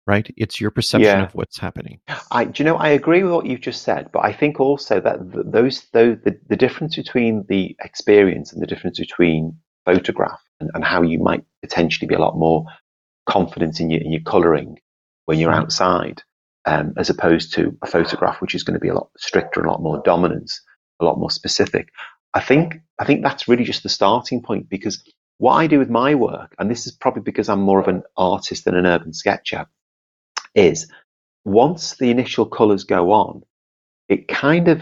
right? It's your perception yeah. of what's happening. I, do you know, I agree with what you've just said, but I think also that those, those the, the difference between the experience and the difference between photograph and, and how you might potentially be a lot more confident in your, in your coloring when you're mm. outside, um, as opposed to a photograph, which is going to be a lot stricter, and a lot more dominance, a lot more specific. I think, I think that's really just the starting point because what I do with my work, and this is probably because I'm more of an artist than an urban sketcher, is once the initial colours go on, it kind of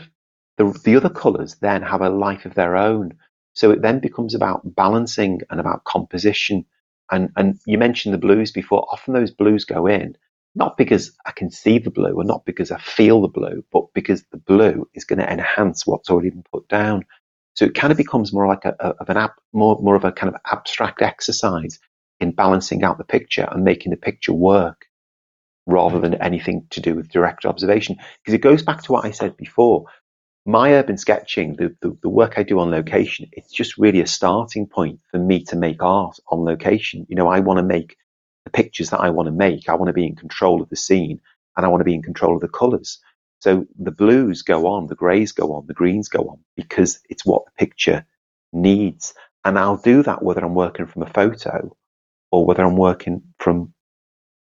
the, the other colours then have a life of their own. So it then becomes about balancing and about composition. And and you mentioned the blues before. Often those blues go in not because I can see the blue or not because I feel the blue, but because the blue is going to enhance what's already been put down. So it kind of becomes more like a, a of an more more of a kind of abstract exercise in balancing out the picture and making the picture work rather than anything to do with direct observation. Because it goes back to what I said before. My urban sketching, the, the, the, work I do on location, it's just really a starting point for me to make art on location. You know, I want to make the pictures that I want to make. I want to be in control of the scene and I want to be in control of the colors. So the blues go on, the grays go on, the greens go on because it's what the picture needs. And I'll do that whether I'm working from a photo or whether I'm working from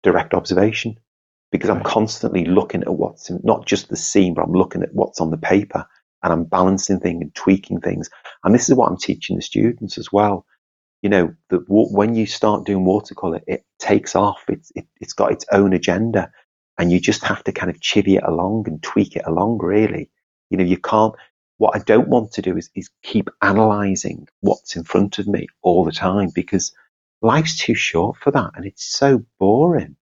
direct observation because I'm constantly looking at what's in, not just the scene, but I'm looking at what's on the paper and I'm balancing things and tweaking things. And this is what I'm teaching the students as well. You know, the, when you start doing watercolor, it takes off. It's, it, it's got its own agenda and you just have to kind of chivvy it along and tweak it along really. You know, you can't, what I don't want to do is, is keep analyzing what's in front of me all the time because life's too short for that and it's so boring.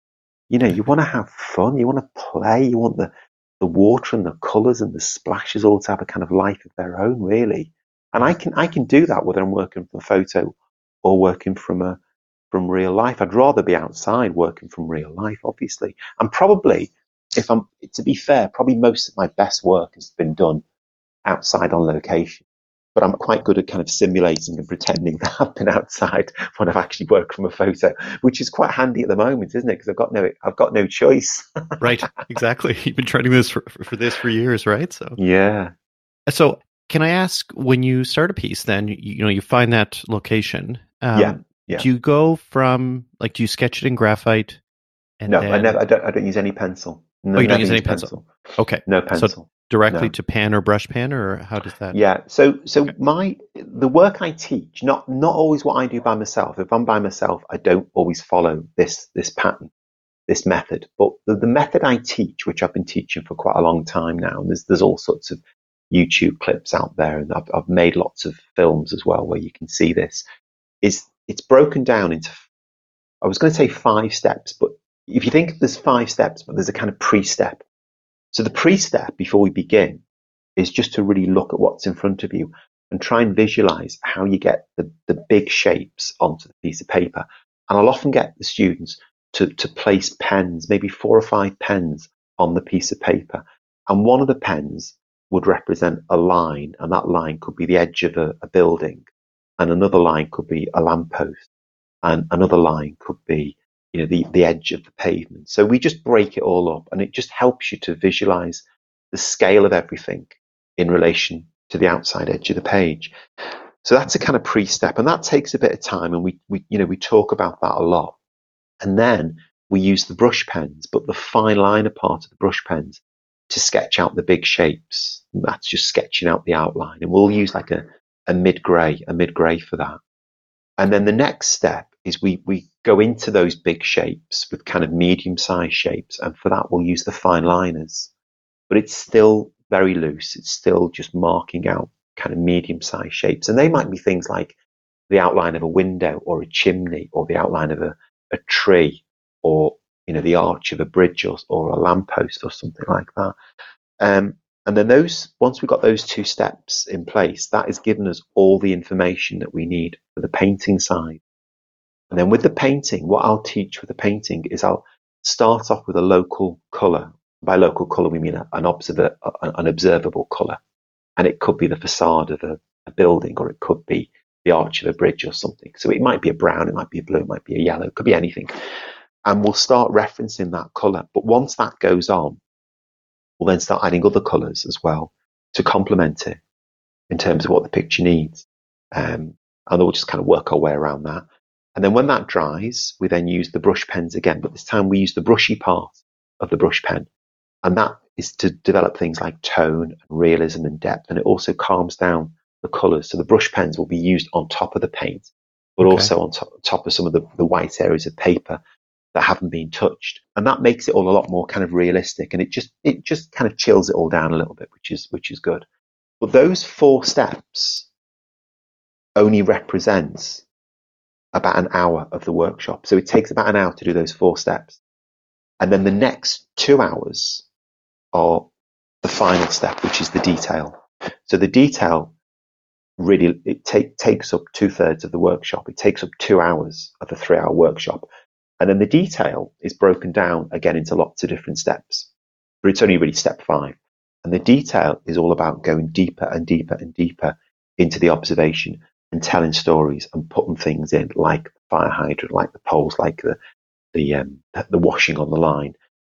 You know, you want to have fun, you want to play, you want the, the water and the colours and the splashes all to have a kind of life of their own, really. And I can I can do that whether I'm working from photo or working from a from real life. I'd rather be outside working from real life, obviously. And probably, if I'm to be fair, probably most of my best work has been done outside on location but I'm quite good at kind of simulating and pretending that I've been outside when I've actually worked from a photo, which is quite handy at the moment, isn't it? Because I've got no, I've got no choice. right, exactly. You've been training this for, for this for years, right? So yeah. So can I ask, when you start a piece, then you, you know you find that location. Um, yeah. Yeah. Do you go from like do you sketch it in graphite? no, then... I never. I don't. I don't use any pencil. No, oh, you don't use any pencil. pencil. Okay. No pencil. So directly no. to pan or brush pan, or how does that? Yeah. So so okay. my the work I teach, not not always what I do by myself. If I'm by myself, I don't always follow this this pattern, this method. But the, the method I teach, which I've been teaching for quite a long time now, and there's there's all sorts of YouTube clips out there, and I've, I've made lots of films as well where you can see this. Is it's broken down into I was going to say five steps, but if you think there's five steps, but there's a kind of pre-step. So the pre-step before we begin is just to really look at what's in front of you and try and visualize how you get the, the big shapes onto the piece of paper. And I'll often get the students to, to place pens, maybe four or five pens on the piece of paper. And one of the pens would represent a line, and that line could be the edge of a, a building, and another line could be a lamppost, and another line could be you know the, the edge of the pavement. So we just break it all up, and it just helps you to visualize the scale of everything in relation to the outside edge of the page. So that's a kind of pre-step, and that takes a bit of time, and we, we you know we talk about that a lot. And then we use the brush pens, but the fine liner part of the brush pens to sketch out the big shapes. That's just sketching out the outline, and we'll use like a, a mid grey, a mid grey for that. And then the next step is we we go into those big shapes with kind of medium sized shapes, and for that we'll use the fine liners. But it's still very loose. It's still just marking out kind of medium sized shapes. And they might be things like the outline of a window or a chimney or the outline of a, a tree or, you know, the arch of a bridge or, or a lamppost or something like that. Um, and then those, once we've got those two steps in place, that has given us all the information that we need for the painting side. And then with the painting, what I'll teach with the painting is I'll start off with a local colour by local colour, we mean an, observer, an observable colour. And it could be the facade of a, a, building, or it could be the arch of a bridge or something. So it might be a brown, it might be a blue, it might be a yellow, it could be anything. And we'll start referencing that colour. But once that goes on, we'll then start adding other colours as well to complement it in terms of what the picture needs. Um, and we'll just kind of work our way around that. And then when that dries, we then use the brush pens again, but this time we use the brushy part of the brush pen and that is to develop things like tone, and realism, and depth. And it also calms down the colours. So the brush pens will be used on top of the paint, but okay. also on top, top of some of the, the white areas of paper that haven't been touched. And that makes it all a lot more kind of realistic. And it just it just kind of chills it all down a little bit, which is which is good. But those four steps only represents about an hour of the workshop. So it takes about an hour to do those four steps. And then the next two hours are the final step, which is the detail. So the detail really it take, takes up two thirds of the workshop. It takes up two hours of a three hour workshop. And then the detail is broken down again into lots of different steps. But it's only really step five. And the detail is all about going deeper and deeper and deeper into the observation and telling stories and putting things in like the fire hydrant, like the poles, like the the um, the washing on the line.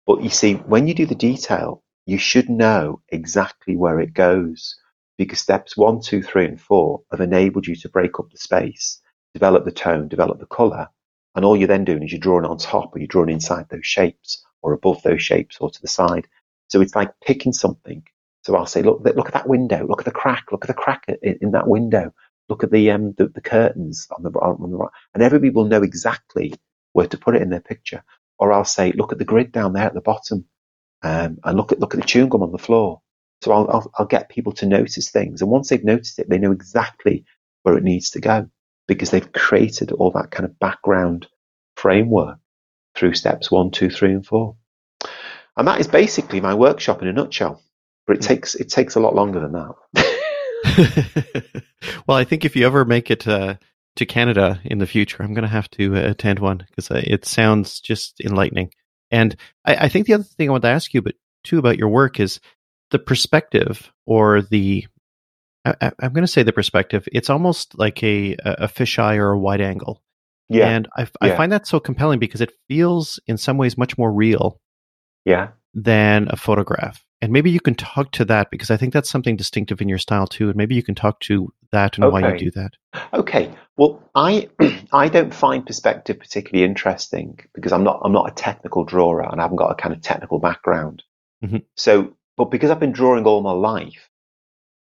But you see, when you do the detail, you should know exactly where it goes because steps one, two, three, and four have enabled you to break up the space, develop the tone, develop the color. And all you're then doing is you're drawing on top or you're drawing inside those shapes or above those shapes or to the side. So it's like picking something. So I'll say, look, look at that window. Look at the crack. Look at the crack in, in that window. Look at the, um, the, the curtains on the, on the right. And everybody will know exactly where to put it in their picture. Or I'll say, look at the grid down there at the bottom um, and look at look at the chewing gum on the floor. So I'll, I'll, I'll get people to notice things, and once they've noticed it, they know exactly where it needs to go because they've created all that kind of background framework through steps one, two, three, and four. And that is basically my workshop in a nutshell. But it hmm. takes it takes a lot longer than that. well, I think if you ever make it uh, to Canada in the future, I'm going to have to uh, attend one because uh, it sounds just enlightening. And I, I think the other thing I want to ask you, but too about your work is the perspective or the I, am going to say the perspective. It's almost like a a fisheye or a wide angle. Yeah. And I, I yeah. find that so compelling because it feels in some ways much more real. Yeah. Than a photograph. And maybe you can talk to that because I think that's something distinctive in your style too. And maybe you can talk to that and okay. why you do that. Okay. Well, I I don't find perspective particularly interesting because I'm not I'm not a technical drawer and I haven't got a kind of technical background. Mm-hmm. So, but because I've been drawing all my life,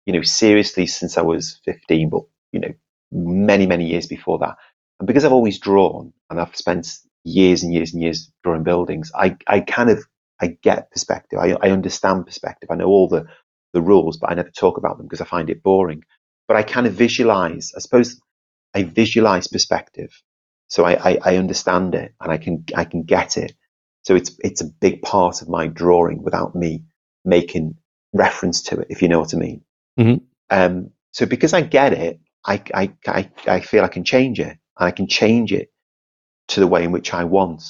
you know, seriously since I was 15, but you know, many many years before that, and because I've always drawn and I've spent years and years and years drawing buildings, I I kind of I get perspective. I, I understand perspective. I know all the the rules, but I never talk about them because I find it boring. But I kind of visualize, I suppose I visualize perspective. So I, I, I understand it and I can, I can get it. So it's, it's a big part of my drawing without me making reference to it, if you know what I mean. Mhm. Um, so because I get it, I, I, I, I feel I can change it. and I can change it to the way in which I want.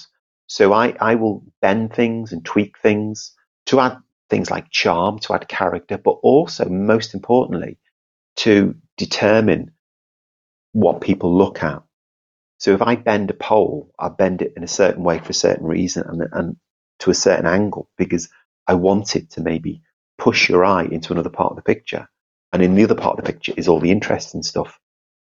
So I, I will bend things and tweak things to add things like charm, to add character, but also, most importantly, to determine what people look at. So if I bend a pole, I bend it in a certain way for a certain reason and, and to a certain angle because I want it to maybe push your eye into another part of the picture. And in the other part of the picture is all the interesting stuff.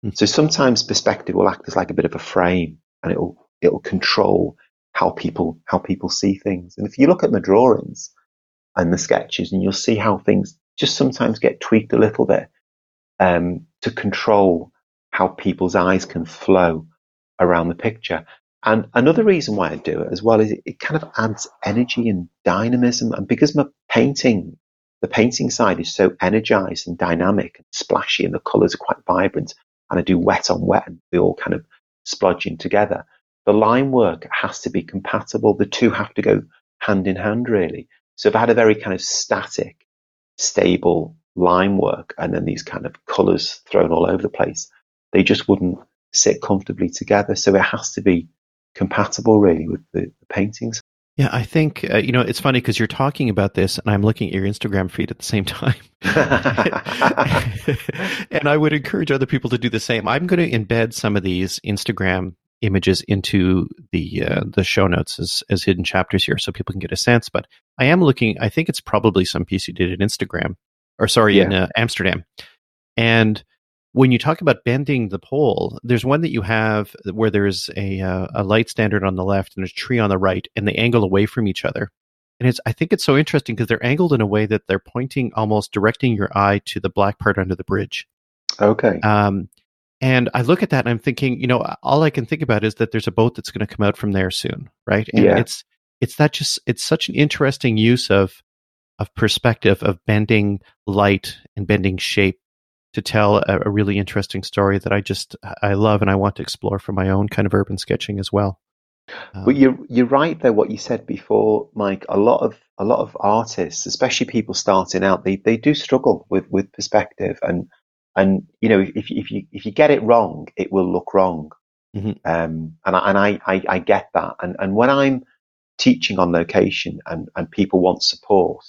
Mm. So sometimes perspective will act as like a bit of a frame and it'll, it'll control how people, how people see things. And if you look at my drawings and the sketches and you'll see how things just sometimes get tweaked a little bit, um, to control how people's eyes can flow around the picture. And another reason why I do it as well is it, it kind of adds energy and dynamism. And because my painting, the painting side is so energized and dynamic and splashy and the colors are quite vibrant and I do wet on wet and they all kind of splodging together. The line work has to be compatible. The two have to go hand in hand really. So if I had a very kind of static, stable line work and then these kind of colors thrown all over the place, they just wouldn't sit comfortably together. So it has to be compatible really with the, the paintings. Yeah, I think uh, you know it's funny because you're talking about this, and I'm looking at your Instagram feed at the same time. and I would encourage other people to do the same. I'm going to embed some of these Instagram images into the uh, the show notes as as hidden chapters here, so people can get a sense. But I am looking. I think it's probably some piece you did in Instagram, or sorry, in uh, Amsterdam. And when you talk about bending the pole, there's one that you have where there's a uh, a light standard on the left and a tree on the right, and they angle away from each other. And it's I think it's so interesting because they're angled in a way that they're pointing almost directing your eye to the black part under the bridge. Okay. Um, and I look at that and I'm thinking, you know, all I can think about is that there's a boat that's going to come out from there soon, right? And Yeah. it's it's that just it's such an interesting use of of perspective of bending light and bending shape to tell a, a really interesting story that I just I love and I want to explore for my own kind of urban sketching as well. Um, But you're you're right there. What you said before, Mike. A lot of a lot of artists, especially people starting out, they they do struggle with with perspective, and and you know if you- if you if you get it wrong, it will look wrong. Mhm. Um, and I, and I, I I get that. And and when I'm teaching on location and and people want support,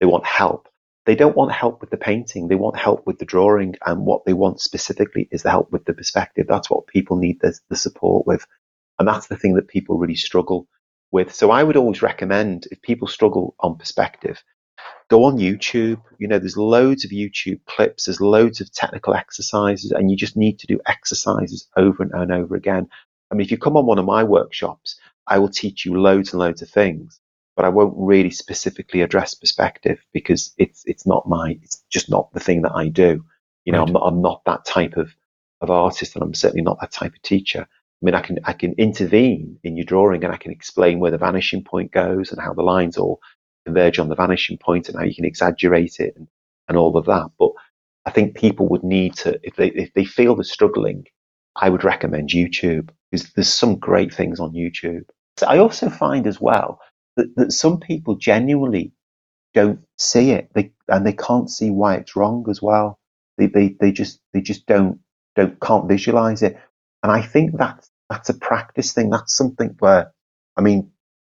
they want help. They don't want help with the painting. They want help with the drawing. And what they want specifically is the help with the perspective. That's what people need the, the support with. And that's the thing that people really struggle with. So I would always recommend if people struggle on perspective, go on YouTube. You know, there's loads of YouTube clips. There's loads of technical exercises and you just need to do exercises over and, and over again. I mean, if you come on one of my workshops, I will teach you loads and loads of things, but I won't really specifically address perspective because it's, it's not my, it's just not the thing that I do. You know, Right. I'm not, I'm not that type of, of artist and I'm certainly not that type of teacher. I mean, I can, I can intervene in your drawing and I can explain where the vanishing point goes and how the lines all converge on the vanishing point and how you can exaggerate it and, and all of that. But I think people would need to, if they, if they feel they're struggling, I would recommend YouTube because there's some great things on YouTube. So I also find as well that, that some people genuinely don't see it they, and they can't see why it's wrong as well. They, they, they just, they just don't, don't, can't visualize it. And I think that's, that's a practice thing. That's something where, I mean,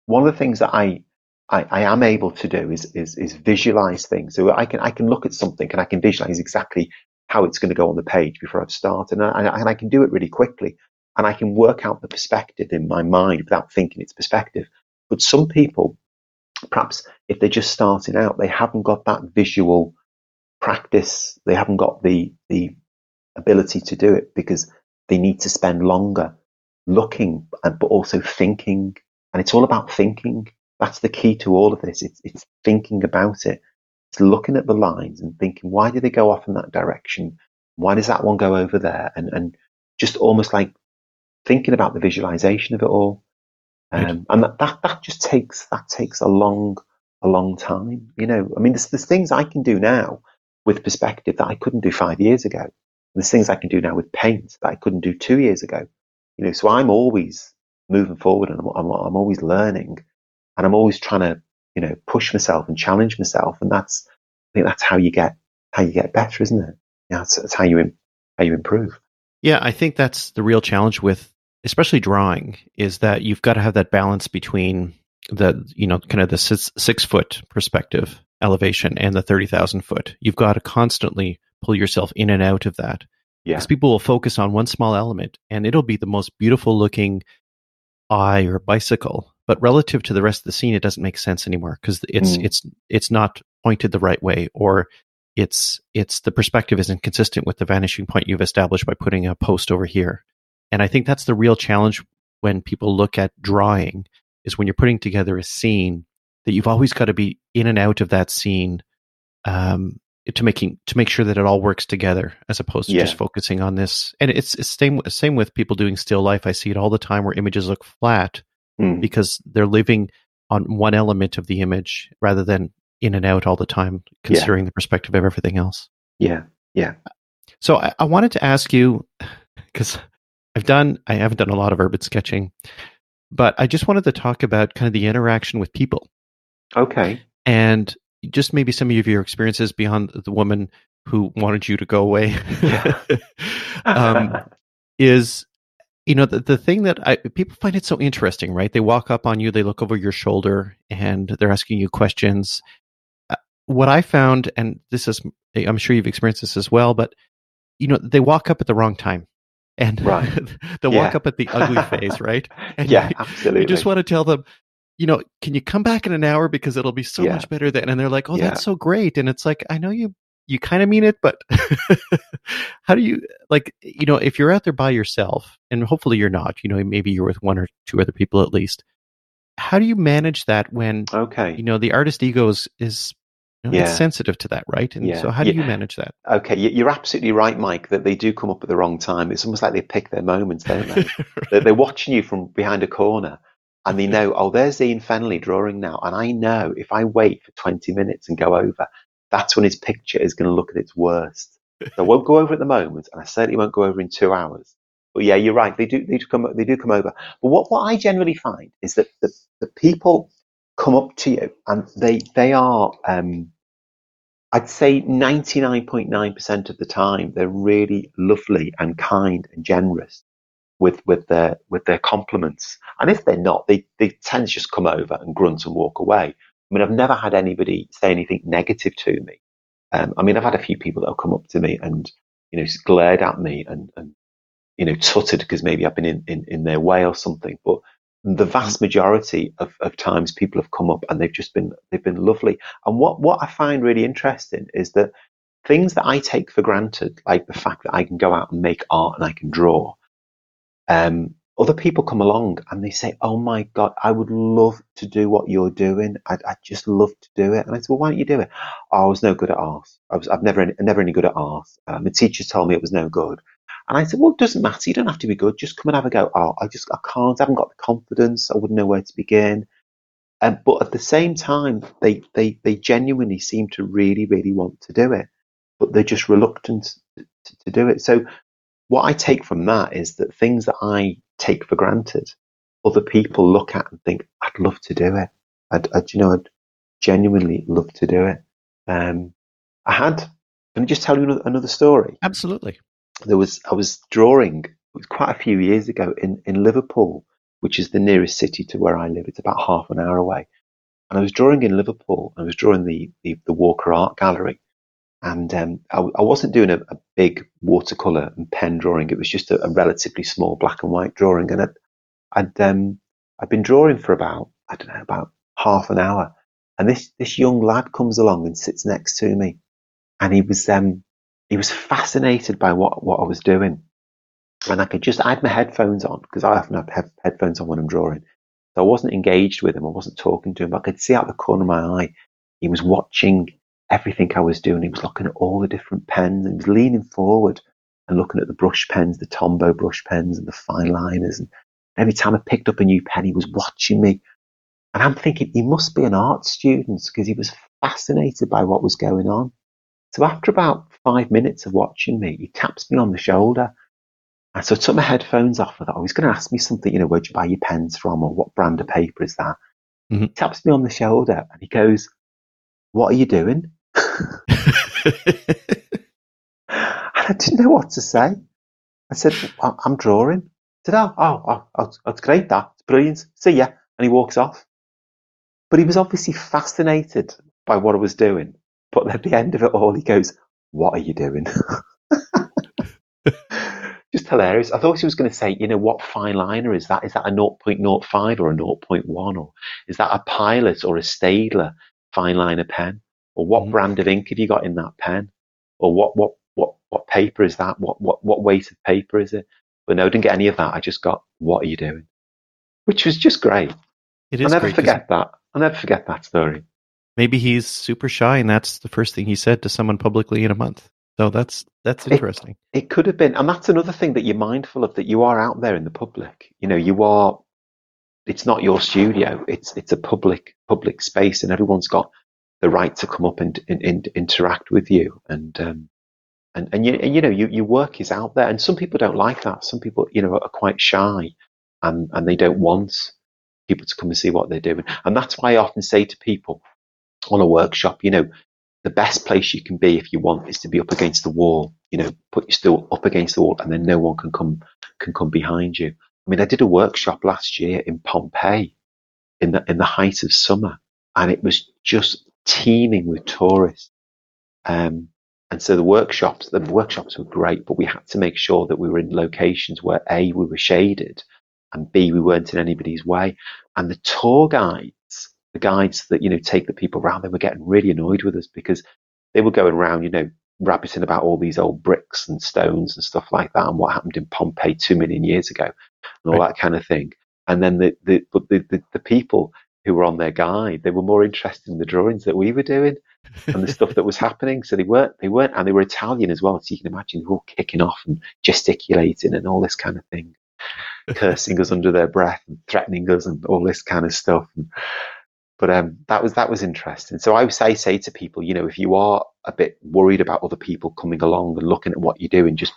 one of the things that I, I, I am able to do is, is, is visualize things. So I can, I can look at something and I can visualize exactly how it's going to go on the page before I've started. And I, and I can do it really quickly and I can work out the perspective in my mind without thinking it's perspective. But some people, perhaps if they're just starting out, they haven't got that visual practice. They haven't got the, the ability to do it because they need to spend longer looking, and- but also thinking. And it's all about thinking. That's the key to all of this. It's, it's thinking about it. It's looking at the lines and thinking, why do they go off in that direction? Why does that one go over there? And, and just almost like thinking about the visualization of it all. Um, and that, that, that just takes, that takes a long, a long time. You know, I mean, there's, there's things I can do now with perspective that I couldn't do five years ago. There's things I can do now with paint that I couldn't do two years ago. You know, so I'm always moving forward and I'm, I'm, I'm always learning and I'm always trying to, you know, push myself and challenge myself. And that's, I think that's how you get, how you get better, isn't it? Yeah, that's, that's how you, how you improve. Yeah, I think that's the real challenge with especially drawing is that you've got to have that balance between the you know kind of the six, six foot perspective elevation and the 30,000 foot. You've got to constantly pull yourself in and out of that. Yeah. Because people will focus on one small element and it'll be the most beautiful looking eye or bicycle, but relative to the rest of the scene, it doesn't make sense anymore because it's mm. it's it's not pointed the right way or it's it's the perspective isn't consistent with the vanishing point you've established by putting a post over here. And I think that's the real challenge when people look at drawing is when you're putting together a scene that you've always got to be in and out of that scene um, to making to make sure that it all works together as opposed to yeah. just focusing on this. And it's, it's same same with people doing still life. I see it all the time where images look flat mm. because they're living on one element of the image rather than in and out all the time, considering yeah. the perspective of everything else. Yeah, yeah. So I, I wanted to ask you because I've done I haven't done a lot of urban sketching, but I just wanted to talk about kind of the interaction with people. Okay. And just maybe some of your experiences beyond the woman who wanted you to go away. Um, is you know the, the thing that I, people find it so interesting right? They walk up on you they look over your shoulder and they're asking you questions. Uh, what i found and this is i'm sure you've experienced this as well but you know they walk up at the wrong time and right. they'll yeah. walk up at the ugly phase, right? And yeah, you, absolutely. You just want to tell them, you know, can you come back in an hour because it'll be so yeah. much better then? And they're like, oh, yeah. that's so great. And it's like, I know you, you kind of mean it, but how do you like, you know, if you're out there by yourself, and hopefully you're not, you know, maybe you're with one or two other people at least. How do you manage that when, okay, you know, the artist ego is, is you know, yeah. it's sensitive to that, right? And yeah. so, how do yeah. you manage that? Okay, you're absolutely right, Mike. That they do come up at the wrong time. It's almost like they pick their moments, don't they? right. They're watching you from behind a corner, and they know, oh, there's Ian Fennelly drawing now, and I know if I wait for 20 minutes and go over, that's when his picture is going to look at its worst. So I won't go over at the moment, and I certainly won't go over in two hours. But yeah, you're right. They do, they do come, they do come over. But what, what I generally find is that the, the people come up to you and they, they are, um, I'd say 99.9% of the time, they're really lovely and kind and generous with, with their, with their compliments. And if they're not, they, they tend to just come over and grunt and walk away. I mean, I've never had anybody say anything negative to me. Um, I mean, I've had a few people that have come up to me and, you know, glared at me and, and you know, tutted because maybe I've been in, in, in their way or something. But the vast majority of, of times people have come up and they've just been they've been lovely. And what what I find really interesting is that things that I take for granted, like the fact that I can go out and make art and I can draw, um, other people come along and they say, "Oh my God, I would love to do what you're doing. I'd, I'd just love to do it." And I said, "Well, why don't you do it?" Oh, I was no good at art. I was I've never never any good at art. Um, the teacher told me it was no good. And I said, well, it doesn't matter. You don't have to be good. Just come and have a go. Oh, I just, I can't. I haven't got the confidence. I wouldn't know where to begin. Um, but at the same time, they, they, they genuinely seem to really, really want to do it, but they're just reluctant to, to do it. So what I take from that is that things that I take for granted, other people look at and think, I'd love to do it. I'd, I'd you know, I'd genuinely love to do it. Um, I had, can I just tell you another, another story? Absolutely there was I was drawing quite a few years ago in, in Liverpool, which is the nearest city to where I live. It's about half an hour away. And I was drawing in Liverpool. I was drawing the, the, the Walker Art Gallery. And um, I, I, wasn't doing a, a, big watercolor and pen drawing. It was just a, a relatively small black and white drawing. And I'd, I'd, um, I'd been drawing for about, I don't know, about half an hour. And this, this young lad comes along and sits next to me. And he was, um, he was fascinated by what, what I was doing. And I could just, had my headphones on because I often have headphones on when I'm drawing. So I wasn't engaged with him. I wasn't talking to him. but I could see out the corner of my eye. He was watching everything I was doing. He was looking at all the different pens he was leaning forward and looking at the brush pens, the Tombow brush pens and the fine liners. And every time I picked up a new pen, he was watching me. And I'm thinking he must be an art student because he was fascinated by what was going on. So after about five minutes of watching me, he taps me on the shoulder. And so I took my headphones off. I thought, oh, he's going to ask me something, you know, where'd you buy your pens from or what brand of paper is that? Mm-hmm. He taps me on the shoulder and he goes, what are you doing? and I didn't know what to say. I said, I'm drawing. I said, oh, oh, oh, that's great, that. It's brilliant. See ya. And he walks off. But he was obviously fascinated by what I was doing. But at the end of it all, he goes, What are you doing? Just hilarious. I thought he was going to say, you know, what fine liner is that? Is that a 0.05 or a 0.1? Or is that a Pilot or a Staedtler fine liner pen? Or what mm-hmm. brand of ink have you got in that pen? Or what, what, what, what paper is that? What, what, what weight of paper is it? But no, I didn't get any of that. I just got, what are you doing? Which was just great. It is I'll never forget that. I'll never forget that story. Maybe he's super shy, and that's the first thing he said to someone publicly in a month. So that's that's interesting. It, it could have been, and that's another thing that you're mindful of that you are out there in the public. You know, you are. It's not your studio. It's it's a public public space, and everyone's got the right to come up and, and, and interact with you. And um, and and you and, you know, you, your work is out there, and some people don't like that. Some people, you know, are quite shy, and and they don't want people to come and see what they're doing. And that's why I often say to people on a workshop, you know, the best place you can be if you want is to be up against the wall. You know, put your stool up against the wall, and then no one can come can come behind you. I mean, I did a workshop last year in Pompeii in the in the height of summer, and it was just teeming with tourists. Um, and so the workshops, the workshops were great, but we had to make sure that we were in locations where A, we were shaded, and B, we weren't in anybody's way. And the tour guides, the guides that, you know, take the people around, they were getting really annoyed with us because they were going around, you know, rabbiting about all these old bricks and stones and stuff like that and what happened in Pompeii two million years ago and all right. that kind of thing. And then the, the, but the, the, the people who were on their guide, they were more interested in the drawings that we were doing and the stuff that was happening. So they weren't, they weren't, and they were Italian as well. So you can imagine they were all kicking off and gesticulating and all this kind of thing cursing us under their breath and threatening us and all this kind of stuff. But um, that was that was interesting. So I say say to people, you know, if you are a bit worried about other people coming along and looking at what you're doing, just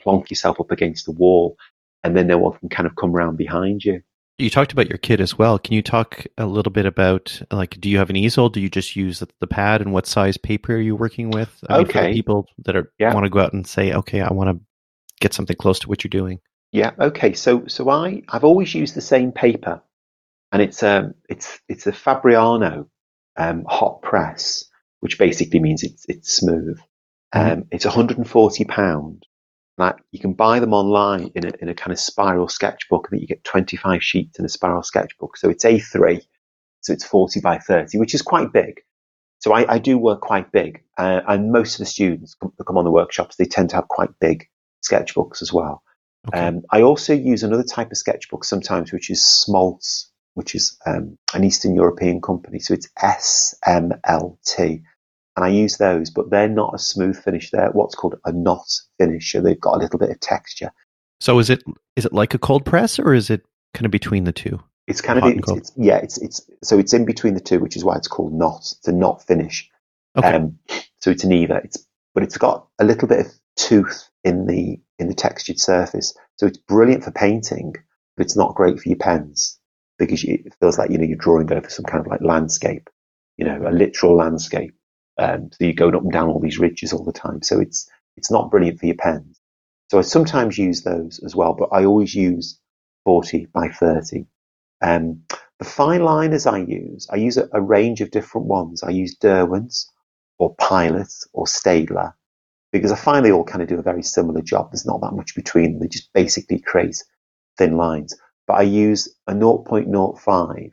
plonk yourself up against the wall, and then no one can kind of come around behind you. You talked about your kit as well. Can you talk a little bit about like, do you have an easel? Do you just use the pad, and what size paper are you working with? I okay. Mean, people that are yeah. want to go out and say, okay, I want to get something close to what you're doing. Yeah. Okay. So so I I've always used the same paper, and it's um it's it's a Fabriano um, hot press, which basically means it's it's smooth. Mm-hmm. Um, it's 140 pound. That you can buy them online in a in a kind of spiral sketchbook, that you get 25 sheets in a spiral sketchbook. So it's A3, so it's 40 by 30, which is quite big. So I, I do work quite big, uh, and most of the students come, that come on the workshops, they tend to have quite big sketchbooks as well. Okay. Um, I also use another type of sketchbook sometimes, which is Smoltz, which is um, an Eastern European company. So it's SMLT. And I use those, but they're not a smooth finish. They're what's called a NOT finish. So they've got a little bit of texture. So is it is it like a cold press or is it kind of between the two? It's kind of it's, it's, yeah, it's it's so it's in between the two, which is why it's called NOT. It's a NOT finish. Okay. Um, so it's an either. It's but it's got a little bit of tooth in the in the textured surface. So it's brilliant for painting, but it's not great for your pens because it feels like you know you're drawing over some kind of like landscape, you know, a literal landscape. Um, so you're going up and down all these ridges all the time. So it's it's not brilliant for your pens. So I sometimes use those as well, but I always use 40 by 30. Um, the fine liners I use, I use a, a range of different ones. I use Derwents or Pilot or Staedtler because I find they all kind of do a very similar job. There's not that much between them. They just basically create thin lines. But I use a 0.05,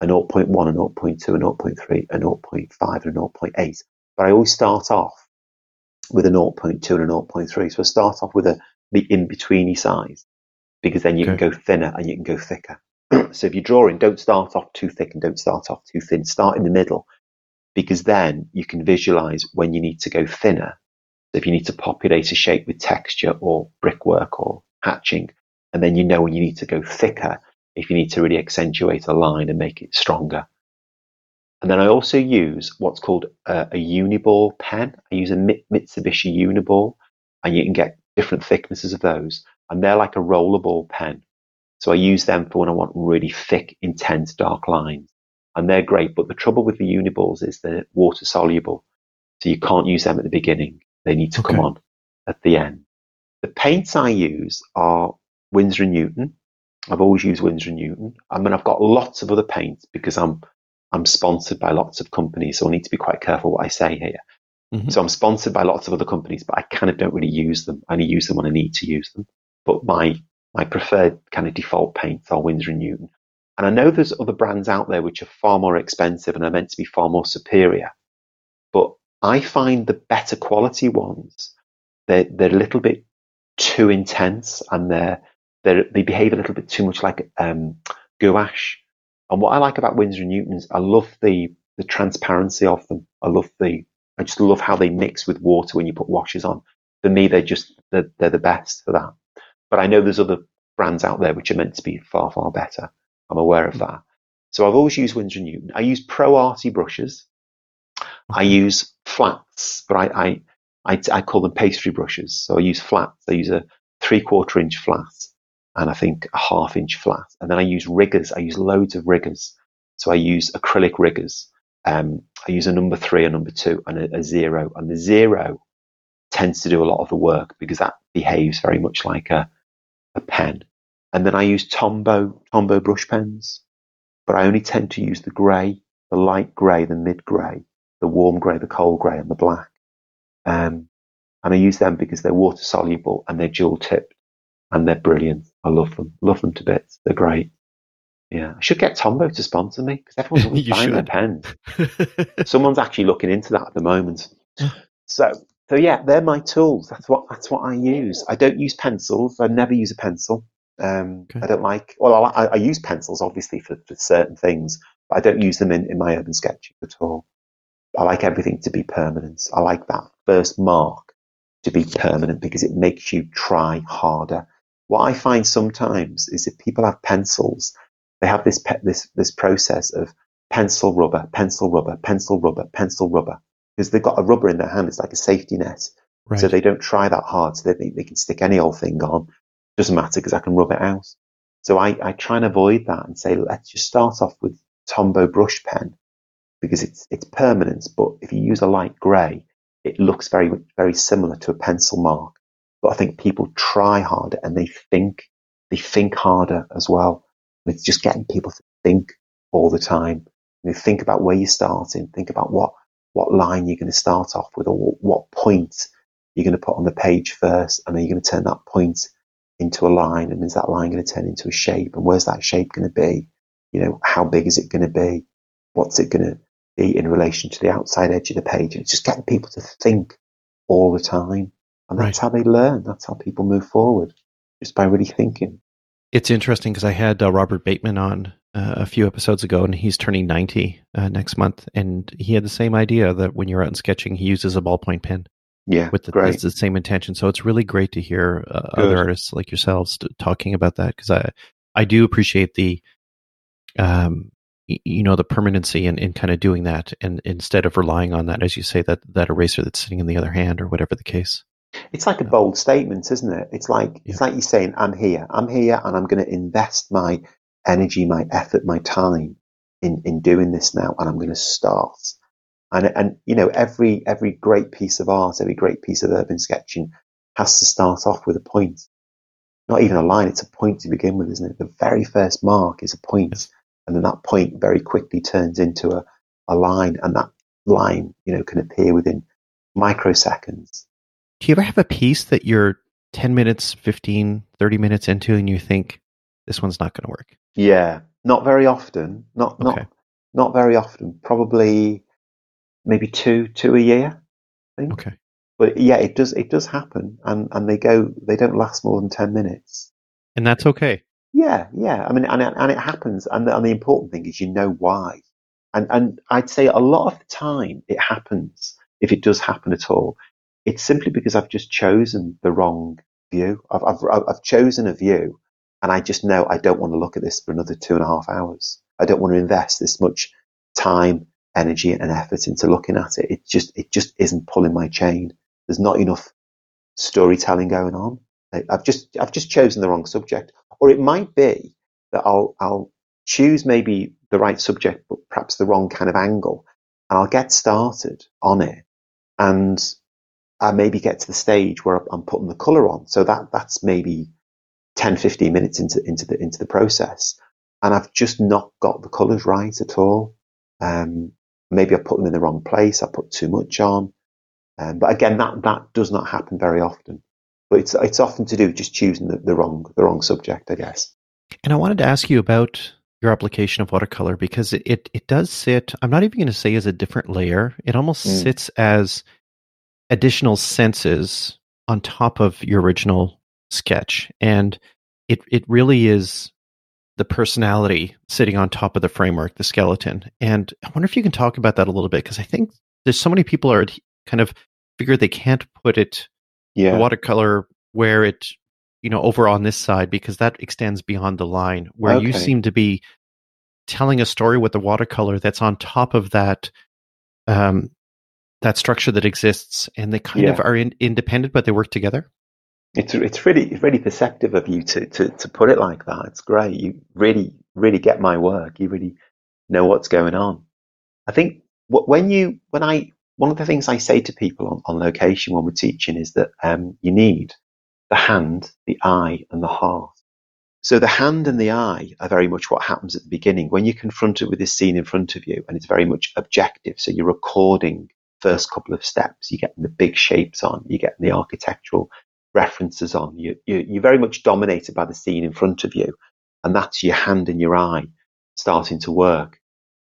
a 0.1, a 0.2, a 0.3, a 0.5, and a 0.8. But I always start off with a 0.2 and a 0.3. So I start off with a, the in-betweeny size because then you okay. can go thinner and you can go thicker. so if you're drawing, don't start off too thick and don't start off too thin. Start in the middle because then you can visualize when you need to go thinner So if you need to populate a shape with texture or brickwork or hatching, and then you know when you need to go thicker, if you need to really accentuate a line and make it stronger. And then I also use what's called a, a uniball pen. I use a Mitsubishi uniball, and you can get different thicknesses of those. And they're like a rollerball pen. So I use them for when I want really thick, intense, dark lines. And they're great. But the trouble with the uniballs is they're water soluble. So you can't use them at the beginning. They need to okay. come on at the end. The paints I use are Winsor and Newton. I've always used Winsor and Newton. I mean, I've got lots of other paints because I'm I'm sponsored by lots of companies, so I need to be quite careful what I say here. Mm-hmm. So I'm sponsored by lots of other companies, but I kind of don't really use them. I only use them when I need to use them. But my my preferred kind of default paints are Winsor and Newton. And I know there's other brands out there which are far more expensive and are meant to be far more superior. But I find the better quality ones, they're, they're a little bit too intense and they're, they're, they behave a little bit too much like um, gouache. And what I like about Winsor and Newton's, I love the, the transparency of them. I love the, I just love how they mix with water when you put washes on. For me, they're just, they're, they're the best for that. But I know there's other brands out there which are meant to be far, far better. I'm aware of that. So I've always used Winsor and Newton. I use Pro Arte brushes. I use flats, but I, I, I, I call them pastry brushes. So I use flats. I use a three quarter inch flat and I think a half inch flat. And then I use riggers. I use loads of riggers. So I use acrylic riggers. Um, I use a number three, a number two, and a, a, zero. And the zero tends to do a lot of the work because that behaves very much like a, a pen. And then I use Tombow, Tombow brush pens, but I only tend to use the grey, the light grey, the mid grey, the warm grey, the cold grey, and the black. Um, and I use them because they're water soluble and they're dual tipped and they're brilliant. I love them, love them to bits. They're great. Yeah, I should get Tombow to sponsor me because everyone's always buying their pens. Someone's actually looking into that at the moment. So, so yeah, they're my tools. That's what that's what I use. I don't use pencils. I never use a pencil. Um, okay. I don't like. Well, I, I, use pencils obviously for, for certain things, but I don't use them in, in my urban sketching at all. I like everything to be permanent. I like that first mark to be permanent because it makes you try harder. What I find sometimes is if people have pencils, they have this pe- this this process of pencil rubber, pencil rubber, pencil rubber, pencil rubber because they've got a rubber in their hand. It's like a safety net, right. so they don't try that hard. So they think they can stick any old thing on doesn't matter because I can rub it out. So I, I try and avoid that and say, let's just start off with Tombow brush pen because it's, it's permanent. But if you use a light grey, it looks very, very similar to a pencil mark. But I think people try harder and they think, they think harder as well. It's just getting people to think all the time. You know, think about where you're starting. Think about what, what line you're going to start off with or what point you're going to put on the page first. And then you're going to turn that point into a line and is that line going to turn into a shape and where's that shape going to be you know how big is it going to be what's it going to be in relation to the outside edge of the page and it's just getting people to think all the time and that's right. how they learn that's how people move forward just by really thinking it's interesting because i had uh, robert bateman on uh, a few episodes ago and he's turning 90 uh, next month and he had the same idea that when you're out and sketching he uses a ballpoint pen yeah, with the, great. the same intention. So it's really great to hear uh, other artists like yourselves t- talking about that because I I do appreciate the um you know the permanency and in, in kind of doing that and instead of relying on that as you say that that eraser that's sitting in the other hand or whatever the case it's like a bold statement isn't it it's like yeah. it's like you're saying i'm here i'm here and i'm going to invest my energy my effort my time in in doing this now and i'm going to start and, and, you know, every, every great piece of art, every great piece of urban sketching has to start off with a point. Not even a line, it's a point to begin with, isn't it? The very first mark is a point, And then that point very quickly turns into a, a line. And that line, you know, can appear within microseconds. Do you ever have a piece that you're 10 minutes, 15, 30 minutes into and you think, this one's not going to work? Yeah, not very often. Not, not, okay. not very often. Probably maybe two two a year. I think. Okay. But yeah, it does it does happen, and and they go they don't last more than ten minutes. And that's okay. Yeah, yeah. I mean, and and it happens, and the, and the important thing is you know why. And and I'd say a lot of the time it happens if it does happen at all. It's simply because I've just chosen the wrong view. I've I've I've chosen a view and I just know I don't want to look at this for another two and a half hours. I don't want to invest this much time, energy, and effort into looking at it. It just it just isn't pulling my chain. There's not enough storytelling going on. I've just I've just chosen the wrong subject, or it might be that I'll I'll choose maybe the right subject, but perhaps the wrong kind of angle, and I'll get started on it, and I maybe get to the stage where I'm putting the color on. So that that's maybe 10, 15 minutes into into the into the process, and I've just not got the colors right at all. Um, maybe I put them in the wrong place. I put too much on. Um, but again, that that does not happen very often. But it's it's often to do with just choosing the, the wrong the wrong subject, I guess. And I wanted to ask you about your application of watercolor because it, it, it does sit, I'm not even going to say as a different layer. It almost mm. sits as additional senses on top of your original sketch. And it, it really is the personality sitting on top of the framework, the skeleton. And I wonder if you can talk about that a little bit because I think there's so many people are kind of figure they can't put it yeah. watercolor where it you know, over on this side because that extends beyond the line where okay. you seem to be telling a story with the watercolor that's on top of that um, that structure that exists and they kind yeah. of are in, independent but they work together it's it's really really perceptive of you to, to to put it like that it's great you really really get my work you really know what's going on i think when you when i one of the things i say to people on, on location when we're teaching is that um, you need the hand, the eye, and the heart. So the hand and the eye are very much what happens at the beginning when you're confronted with this scene in front of you, and it's very much objective. So you're recording first couple of steps, you're getting the big shapes on, you're getting the architectural references on. You, you, you're very much dominated by the scene in front of you, and that's your hand and your eye starting to work.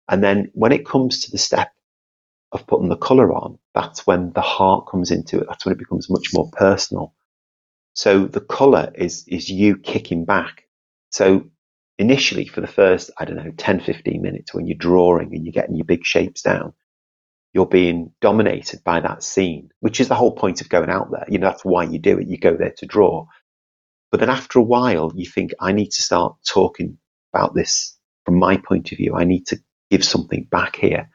And then when it comes to the step of putting the color on, that's when the heart comes into it. That's when it becomes much more personal. So the color is, is you kicking back. So initially for the first, I don't know, 10, 15 minutes when you're drawing and you're getting your big shapes down, you're being dominated by that scene, which is the whole point of going out there. You know, that's why you do it. You go there to draw. But then after a while, you think, I need to start talking about this from my point of view. I need to give something back here.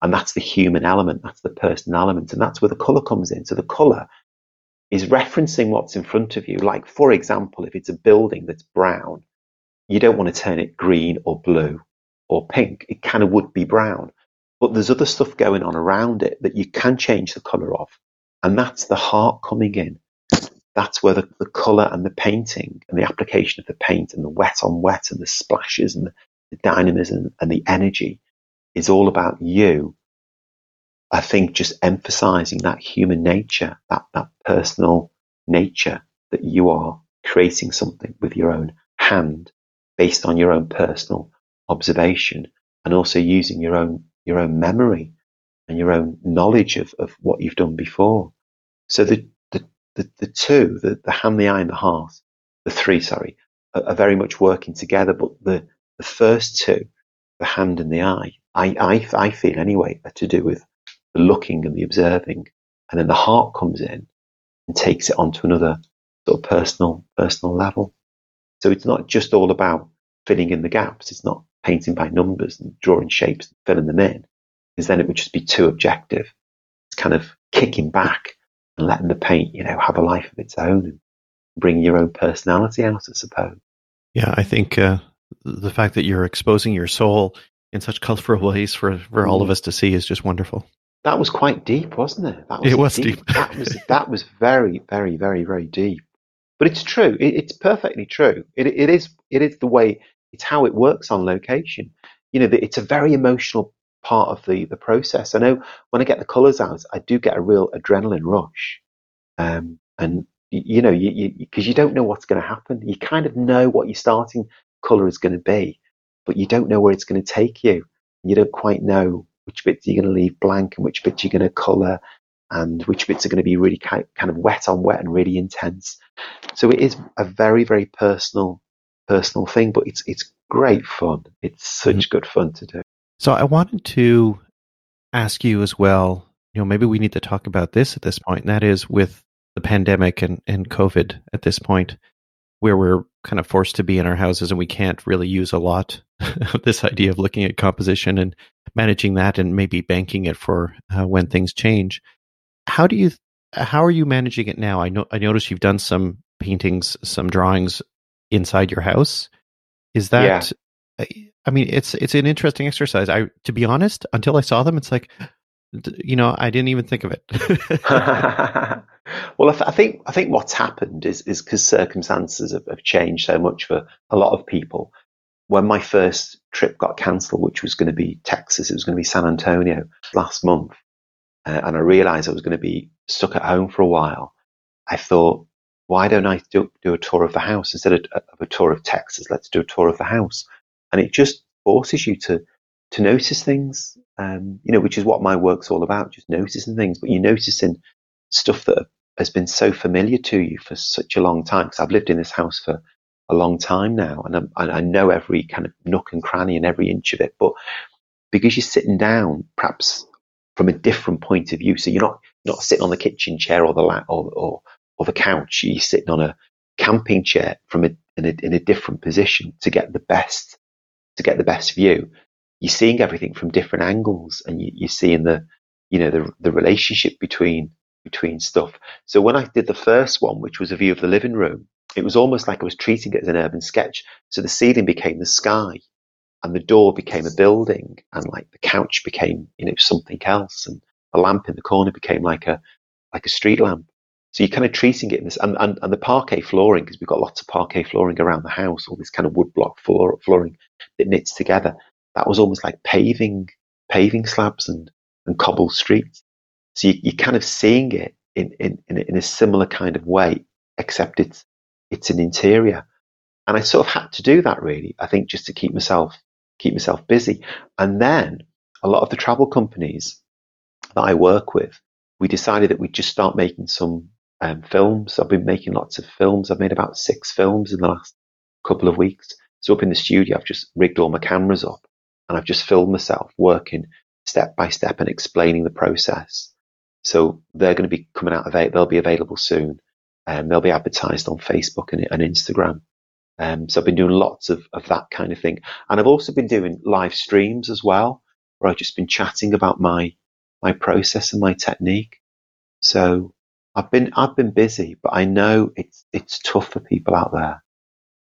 And that's the human element. That's the person element. And that's where the color comes in. So the color is referencing what's in front of you. Like, for example, if it's a building that's brown, you don't want to turn it green or blue or pink. It kind of would be brown. But there's other stuff going on around it that you can change the color of. And that's the heart coming in. That's where the, the color and the painting and the application of the paint and the wet on wet and the splashes and the, the dynamism and the energy is all about you I think just emphasizing that human nature, that, that personal nature that you are creating something with your own hand based on your own personal observation and also using your own, your own memory and your own knowledge of, of what you've done before. So the, the, the, the two, the, the hand, the eye and the heart, the three, sorry, are, are very much working together. But the, the first two, the hand and the eye, I, I, I feel anyway, are to do with the looking and the observing, and then the heart comes in and takes it onto another sort of personal personal level. So it's not just all about filling in the gaps. It's not painting by numbers and drawing shapes and filling them in, because then it would just be too objective. It's kind of kicking back and letting the paint, you know, have a life of its own and bring your own personality out, I suppose. Yeah, I think uh, the fact that you're exposing your soul in such colorful ways for, for all of mm. us to see is just wonderful. That was quite deep, wasn't it? That was it was deep. deep. that was that was very, very, very, very deep. But it's true. It, it's perfectly true. It, it is. It is the way. It's how it works on location. You know, it's a very emotional part of the the process. I know when I get the colours out, I do get a real adrenaline rush, um, and you know, you because you, you don't know what's going to happen. You kind of know what your starting colour is going to be, but you don't know where it's going to take you. You don't quite know which bits you're going to leave blank and which bits you're going to colour and which bits are going to be really kind of wet on wet and really intense. So it is a very, very personal, personal thing, but it's, it's great fun. It's such mm-hmm. good fun to do. So I wanted to ask you as well, you know, maybe we need to talk about this at this point, and that is with the pandemic and, and COVID at this point. where we're kind of forced to be in our houses and we can't really use a lot of this idea of looking at composition and managing that and maybe banking it for uh, when things change. How do you how are you managing it now? I know I noticed you've done some paintings, some drawings inside your house. Is that yeah. I mean it's it's an interesting exercise. I to be honest, until I saw them it's like you know, I didn't even think of it. well, I, think I think what's happened is is because circumstances have, have, changed so much for a lot of people. When my first trip got cancelled, which was going to be Texas, it was going to be San Antonio last month, uh, and I realised I was going to be stuck at home for a while. I thought, why don't I do, do a tour of the house instead of, of a tour of Texas? Let's do a tour of the house, and it just forces you to to notice things, um, you know, which is what my work's all about, just noticing things. But you're noticing stuff that has been so familiar to you for such a long time. Because I've lived in this house for a long time now, and, and i know every kind of nook and cranny and every inch of it. But because you're sitting down, perhaps from a different point of view, so you're not not sitting on the kitchen chair or the la- or, or or the couch. You're sitting on a camping chair from a in a, in a different position to get the best to get the best view you're seeing everything from different angles and you, are seeing the, you know, the, the relationship between, between stuff. So when I did the first one, which was a view of the living room, it was almost like I was treating it as an urban sketch. So the ceiling became the sky and the door became a building and like the couch became, you know, something else and the lamp in the corner became like a, like a street lamp. So you're kind of treating it in this, and, and, and the parquet flooring, because we've got lots of parquet flooring around the house, all this kind of wood block floor, flooring that knits together that was almost like paving paving slabs and, and cobbled streets. So you, are kind of seeing it in, in, in, a, in a similar kind of way, except it's it's an interior. And I sort of had to do that really, I think, just to keep myself keep myself busy. And then a lot of the travel companies that I work with, we decided that we'd just start making some um, films. I've been making lots of films. I've made about six films in the last couple of weeks. So up in the studio, I've just rigged all my cameras up and I've just filmed myself working step by step and explaining the process. So they're going to be coming out of it. They'll be available soon. and um, they'll be advertised on Facebook and, and Instagram. Um, so I've been doing lots of, of that kind of thing. And I've also been doing live streams as well, where I've just been chatting about my, my process and my technique. So I've been, I've been busy, but I know it's, it's tough for people out there.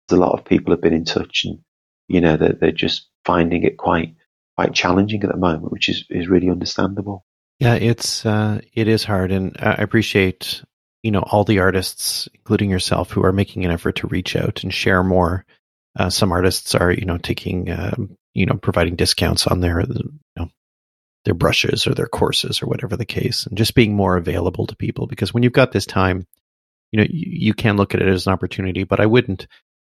There's a lot of people have been in touch and, you know, they're, they're just finding it quite quite challenging at the moment, which is, is really understandable. Yeah, it's uh, it is hard, and I appreciate you know all the artists, including yourself, who are making an effort to reach out and share more. Uh, some artists are you know taking um, you know providing discounts on their you know their brushes or their courses or whatever the case, and just being more available to people. Because when you've got this time, you know you, you can look at it as an opportunity, but I wouldn't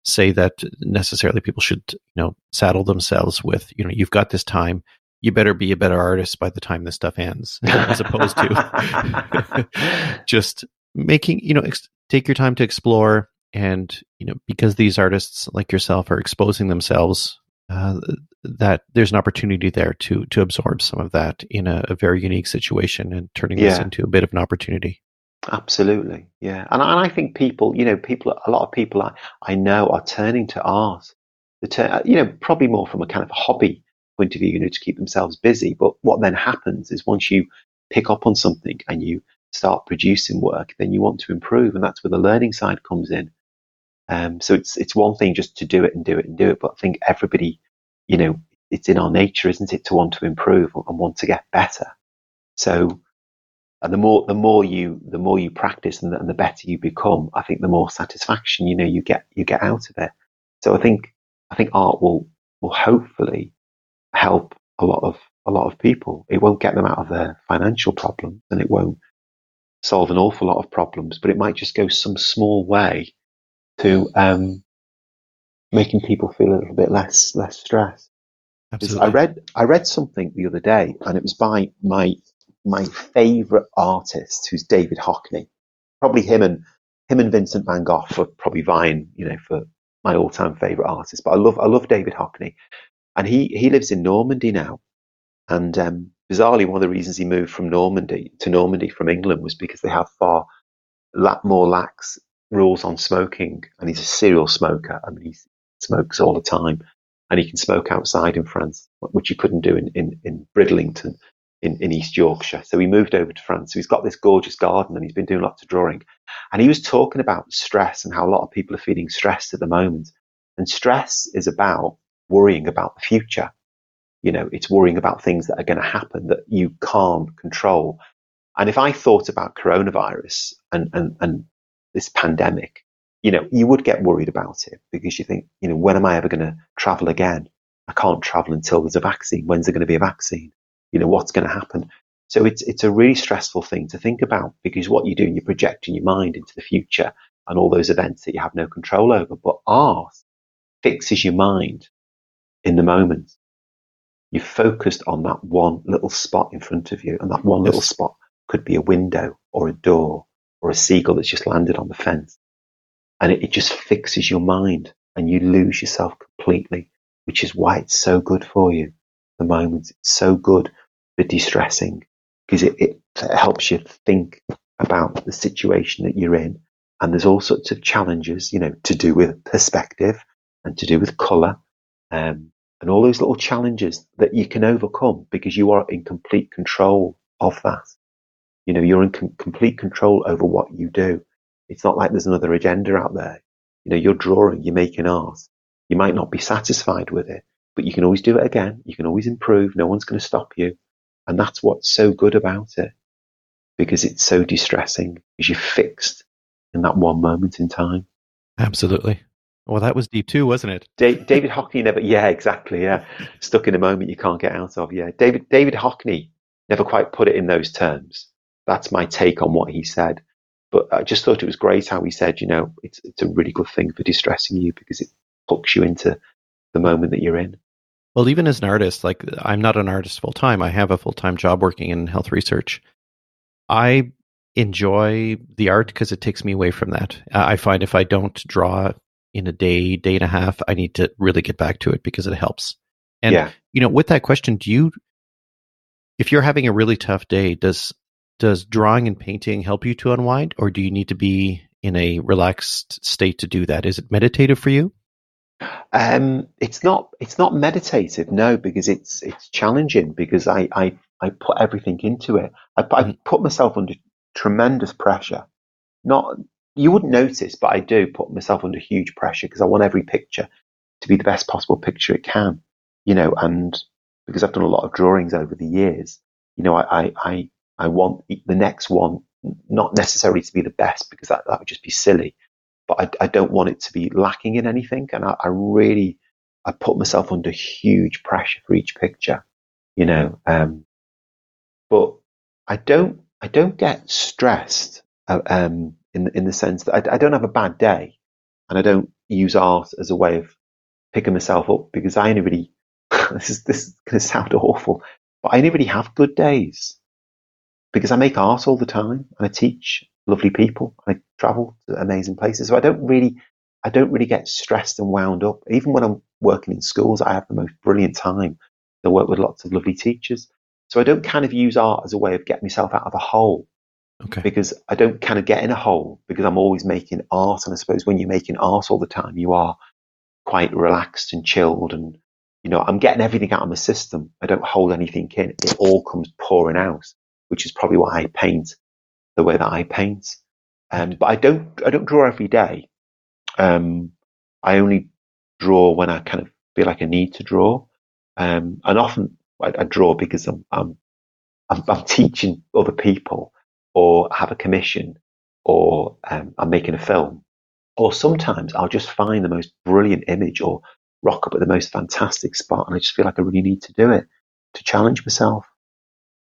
say that necessarily people should you know saddle themselves with you know you've got this time you better be a better artist by the time this stuff ends as opposed to just making you know ex- take your time to explore and you know because these artists like yourself are exposing themselves uh, that there's an opportunity there to to absorb some of that in a, a very unique situation and turning yeah. this into a bit of an opportunity Absolutely, yeah, and, and I think people, you know, people, a lot of people I, I know are turning to art, The turn, you know, probably more from a kind of hobby point of view, you know, to keep themselves busy. But what then happens is once you pick up on something and you start producing work, then you want to improve, and that's where the learning side comes in. Um, so it's it's one thing just to do it and do it and do it, but I think everybody, you know, it's in our nature, isn't it, to want to improve and want to get better. So and the more the more you the more you practice and the, and the, better you become i think the more satisfaction you know you get you get out of it so i think i think art will will hopefully help a lot of a lot of people it won't get them out of their financial problems and it won't solve an awful lot of problems but it might just go some small way to um, making people feel a little bit less less stressed Absolutely. I read I read something the other day, and it was by my my favorite artist, who's David Hockney. Probably him and him and Vincent Van Gogh are probably vying, you know, for my all-time favorite artist. But I love I love David Hockney, and he he lives in Normandy now. And um, bizarrely, one of the reasons he moved from Normandy to Normandy from England was because they have far more lax rules on smoking, and he's a serial smoker. I mean, he smokes all the time, and he can smoke outside in France, which he couldn't do in, in, in Bridlington in, in East Yorkshire. So he moved over to France. So he's got this gorgeous garden, and he's been doing lots of drawing. And he was talking about stress and how a lot of people are feeling stressed at the moment. And stress is about worrying about the future. You know, it's worrying about things that are going to happen that you can't control. And if I thought about coronavirus and, and, and this pandemic, you know, you would get worried about it because you think, you know, when am I ever going to travel again? I can't travel until there's a vaccine. When's there going to be a vaccine? You know, what's going to happen? So it's, it's a really stressful thing to think about because what you do, you're projecting your mind into the future and all those events that you have no control over. But art fixes your mind in the moment. You're focused on that one little spot in front of you and that one little spot could be a window or a door or a seagull that's just landed on the fence. And it, it just fixes your mind and you lose yourself completely, which is why it's so good for you. The moment it's so good for distressing because it, it helps you think about the situation that you're in. And there's all sorts of challenges, you know, to do with perspective and to do with color, um, and all those little challenges that you can overcome because you are in complete control of that. You know, you're in com- complete control over what you do. It's not like there's another agenda out there. You know, you're drawing, you're making art. You might not be satisfied with it, but you can always do it again. You can always improve. No one's going to stop you. And that's what's so good about it because it's so distressing because you're fixed in that one moment in time. Absolutely. Well, that was deep too, wasn't it? David Hockney never, yeah, exactly. Yeah. Stuck in a moment you can't get out of. Yeah. David, David Hockney never quite put it in those terms. That's my take on what he said. But I just thought it was great how he said, you know, it's, it's a really good thing for distressing you because it hooks you into the moment that you're in. Well, even as an artist, like I'm not an artist full time. I have a full time job working in health research. I enjoy the art because it takes me away from that. I find if I don't draw in a day, day and a half, I need to really get back to it because it helps. And yeah. you know, with that question, do you if you're having a really tough day, does does drawing and painting help you to unwind or do you need to be in a relaxed state to do that? Is it meditative for you? Um, it's not. It's not meditative, no, because it's it's challenging. Because I I, I put everything into it. I, I mm-hmm. put myself under tremendous pressure. Not you wouldn't notice, but I do put myself under huge pressure because I want every picture to be the best possible picture it can. You know, and because I've done a lot of drawings over the years, you know, I I I, I want the next one not necessarily to be the best because that, that would just be silly but I, I don't want it to be lacking in anything. And I, I, really, I put myself under huge pressure for each picture, you know. Um, but I don't, I don't get stressed uh, um, in in the sense that I, I don't have a bad day, and I don't use art as a way of picking myself up because I only really this is this is going to sound awful, but I only really have good days because I make art all the time and I teach lovely people. I travel to amazing places. So I don't really, I don't really get stressed and wound up. Even when I'm working in schools, I have the most brilliant time. I work with lots of lovely teachers. So I don't kind of use art as a way of getting myself out of a hole. Okay. Because I don't kind of get in a hole because I'm always making art. And I suppose when you're making art all the time, you are quite relaxed and chilled and you know, I'm getting everything out of my system. I don't hold anything in. It all comes pouring out, which is probably why I paint the way that I paint. Um, but I don't I don't draw every day. Um, I only draw when I kind of feel like I need to draw, um, and often I, I draw because I'm, I'm, I'm I'm teaching other people, or have a commission, or um, I'm making a film, or sometimes I'll just find the most brilliant image or rock up at the most fantastic spot, and I just feel like I really need to do it to challenge myself.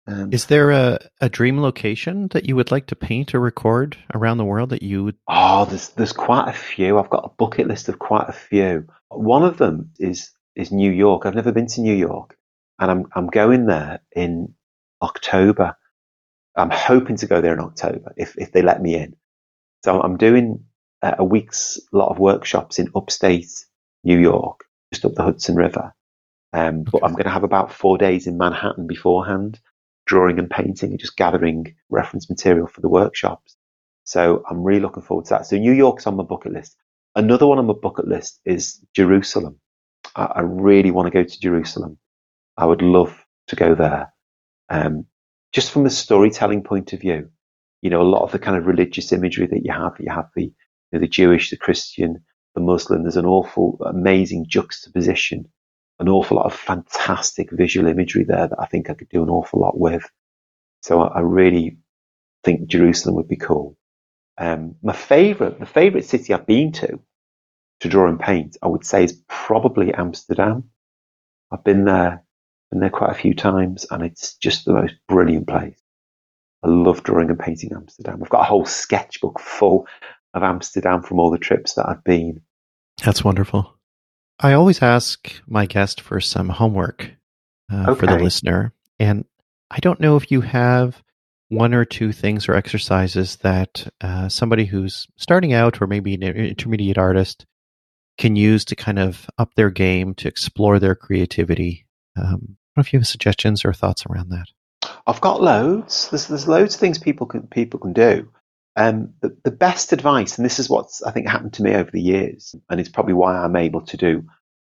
Um, Is there a, a dream location that you would like to paint or record around the world that you would? Oh, there's there's quite a few. I've got a bucket list of quite a few. One of them is is New York. I've never been to New York, and I'm I'm going there in October. I'm hoping to go there in October if if they let me in. So I'm doing a week's lot of workshops in upstate New York, just up the Hudson River. Um, okay. But I'm going to have about four days in Manhattan beforehand drawing and painting and just gathering reference material for the workshops. So I'm really looking forward to that. So New York's on my bucket list. Another one on my bucket list is Jerusalem. I, I really want to go to Jerusalem. I would love to go there. Um, just from a storytelling point of view, you know, a lot of the kind of religious imagery that you have, you have the, you know, the Jewish, the Christian, the Muslim, there's an awful, amazing juxtaposition, an awful lot of fantastic visual imagery there that I think I could do an awful lot with. So I, I really think Jerusalem would be cool. Um, my favorite, the favorite city I've been to, to draw and paint, I would say is probably Amsterdam. I've been there, been there quite a few times, and it's just the most brilliant place. I love drawing and painting Amsterdam. I've got a whole sketchbook full of Amsterdam from all the trips that I've been. That's wonderful. I always ask my guest for some homework uh, okay. for the listener. And I don't know if you have one or two things or exercises that uh, somebody who's starting out or maybe an intermediate artist can use to kind of up their game to explore their creativity. Um, I don't know if you have suggestions or thoughts around that. I've got loads. There's there's loads of things people can people can do. Um, the, the best advice, and this is what I think happened to me over the years, and it's probably why I'm able to do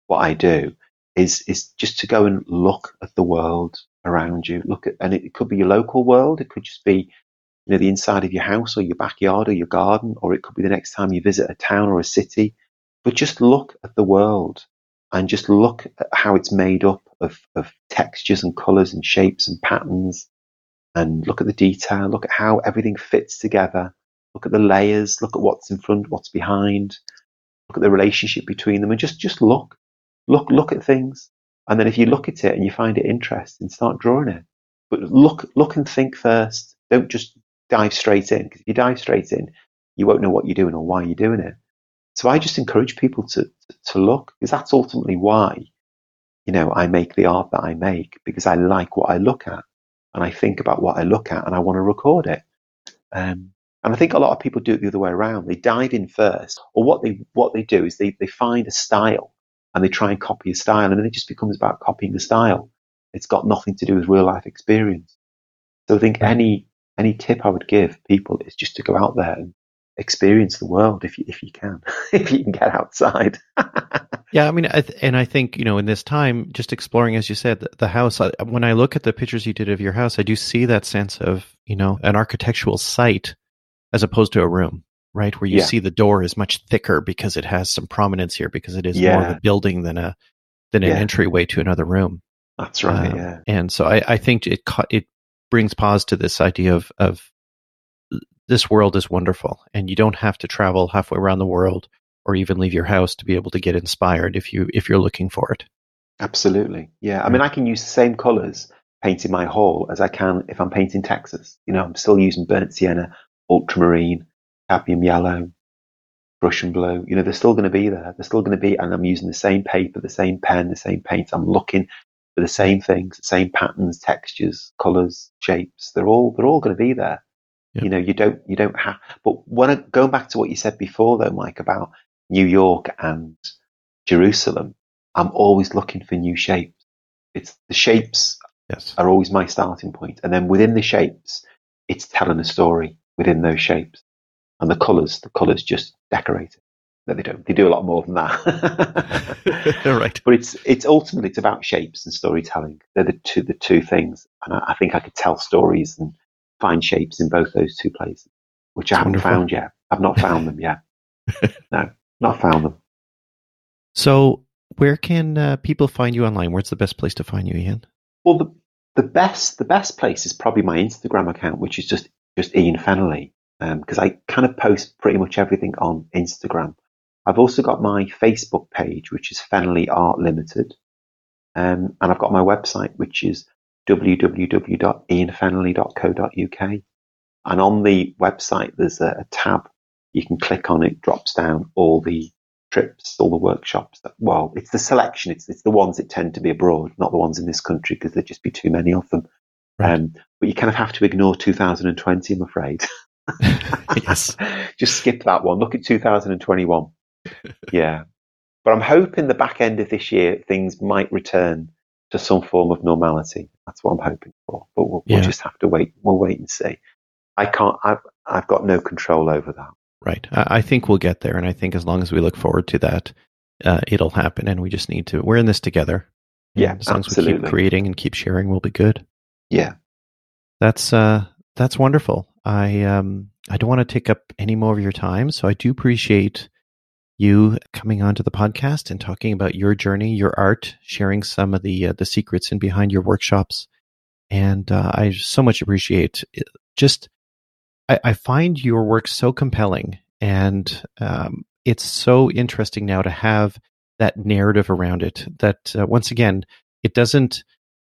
what I do, is is just to go and look at the world around you. Look at, and it, it could be your local world. It could just be, you know, the inside of your house or your backyard or your garden, or it could be the next time you visit a town or a city. But just look at the world and just look at how it's made up of, of textures and colors and shapes and patterns and look at the detail, look at how everything fits together, look at the layers, look at what's in front, what's behind, look at the relationship between them and just, just look, look, look at things. And then if you look at it and you find it interesting, start drawing it. But look, look and think first. Don't just dive straight in because if you dive straight in, you won't know what you're doing or why you're doing it. So I just encourage people to, to look because that's ultimately why, you know, I make the art that I make because I like what I look at and I think about what I look at and I want to record it. Um, and I think a lot of people do it the other way around. They dive in first, or what they what they do is they, they find a style and they try and copy a style, and then it just becomes about copying the style. It's got nothing to do with real life experience. So I think any any tip I would give people is just to go out there and experience the world if you if you can if you can get outside yeah i mean I th- and i think you know in this time just exploring as you said the, the house I, when i look at the pictures you did of your house i do see that sense of you know an architectural site as opposed to a room right where you yeah. see the door is much thicker because it has some prominence here because it is yeah. more of a building than a than an yeah. entryway to another room that's right um, yeah and so i i think it it brings pause to this idea of of this world is wonderful and you don't have to travel halfway around the world or even leave your house to be able to get inspired if you if you're looking for it. Absolutely. Yeah. I mean i can use the same colors painting my hall as i can if i'm painting texas. You know i'm still using burnt sienna ultramarine cadmium yellow prussian blue. You know they're still going to be there. They're still going to be and i'm using the same paper the same pen the same paint. I'm looking for the same things the same patterns textures colors shapes. They're all they're all going to be there. You know, you don't you don't have. But when I, going back to what you said before, though, Mike, about New York and Jerusalem, I'm always looking for new shapes. It's the shapes yes. are always my starting point, and then within the shapes, it's telling a story within those shapes, and the colours, the colours just decorate it. No, they don't. They do a lot more than that. right. But it's it's ultimately it's about shapes and storytelling. They're the two the two things, and I, I think I could tell stories and find shapes in both those two places, which I haven't wonderful. found yet. I've not found them yet. no, not found them. So, where can uh, people find you online? Where's the best place to find you, Ian? Well, the the best the best place is probably my Instagram account, which is just just Ian Fennelly, because um, I kind of post pretty much everything on Instagram. I've also got my Facebook page, which is Fennelly Art Limited, um, and I've got my website, which is www.ianfennelly.co.uk. And on the website, there's a, a, tab you can click on. It drops down all the trips, all the workshops. That, well, it's the selection. It's, it's the ones that tend to be abroad, not the ones in this country because there'd just be too many of them. Right. Um, but you kind of have to ignore 2020, I'm afraid. yes. Just skip that one. Look at 2021. yeah. But I'm hoping the back end of this year things might return to some form of normality. That's what I'm hoping for. But we'll, yeah. we'll just have to wait. We'll wait and see. I can't. I've, I've got no control over that. Right. I, I think we'll get there. And I think as long as we look forward to that, uh, it'll happen. And we just need to, we're in this together. Yeah, And as long as we keep creating and keep sharing, we'll be good. Yeah. That's, uh, that's wonderful. I, um, I don't want to take up any more of your time. So I do appreciate you coming onto the podcast and talking about your journey, your art, sharing some of the, uh, the secrets in behind your workshops. And, uh, I so much appreciate it. just, I, I find your work so compelling and, um, it's so interesting now to have that narrative around it that uh, once again it doesn't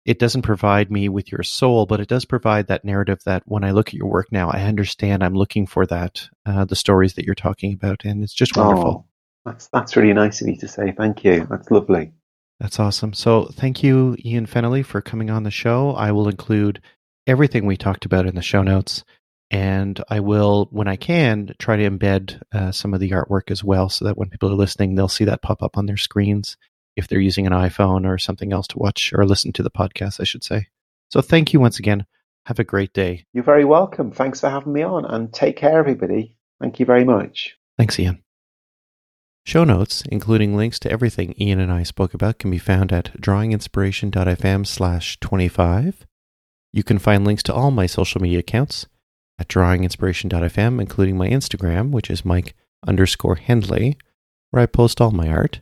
it doesn't provide me with your soul but it does provide that narrative that when i look at your work now i understand i'm looking for that uh, the stories that you're talking about and it's just wonderful Oh, that's that's really nice of you to say. Thank you. That's lovely. that's awesome so thank you ian fennelly for coming on the show i will include everything we talked about in the show notes and i will when i can try to embed uh, some of the artwork as well so that when people are listening they'll see that pop up on their screens if they're using an iphone or something else to watch or listen to the podcast i should say so thank you once again have a great day You're very welcome. Thanks for having me on, and take care, everybody. Thank you very much. Thanks, Ian. Show notes, including links to everything Ian and I spoke about, can be found at drawinginspiration.fm slash 25. You can find links to all my social media accounts at drawinginspiration.fm, including my Instagram, which is Mike underscore Hendley, where I post all my art.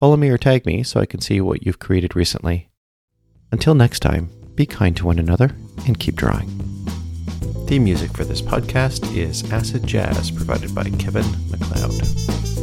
Follow me or tag me so I can see what you've created recently. Until next time, be kind to one another and keep drawing. Theme music for this podcast is Acid Jazz, provided by Kevin MacLeod.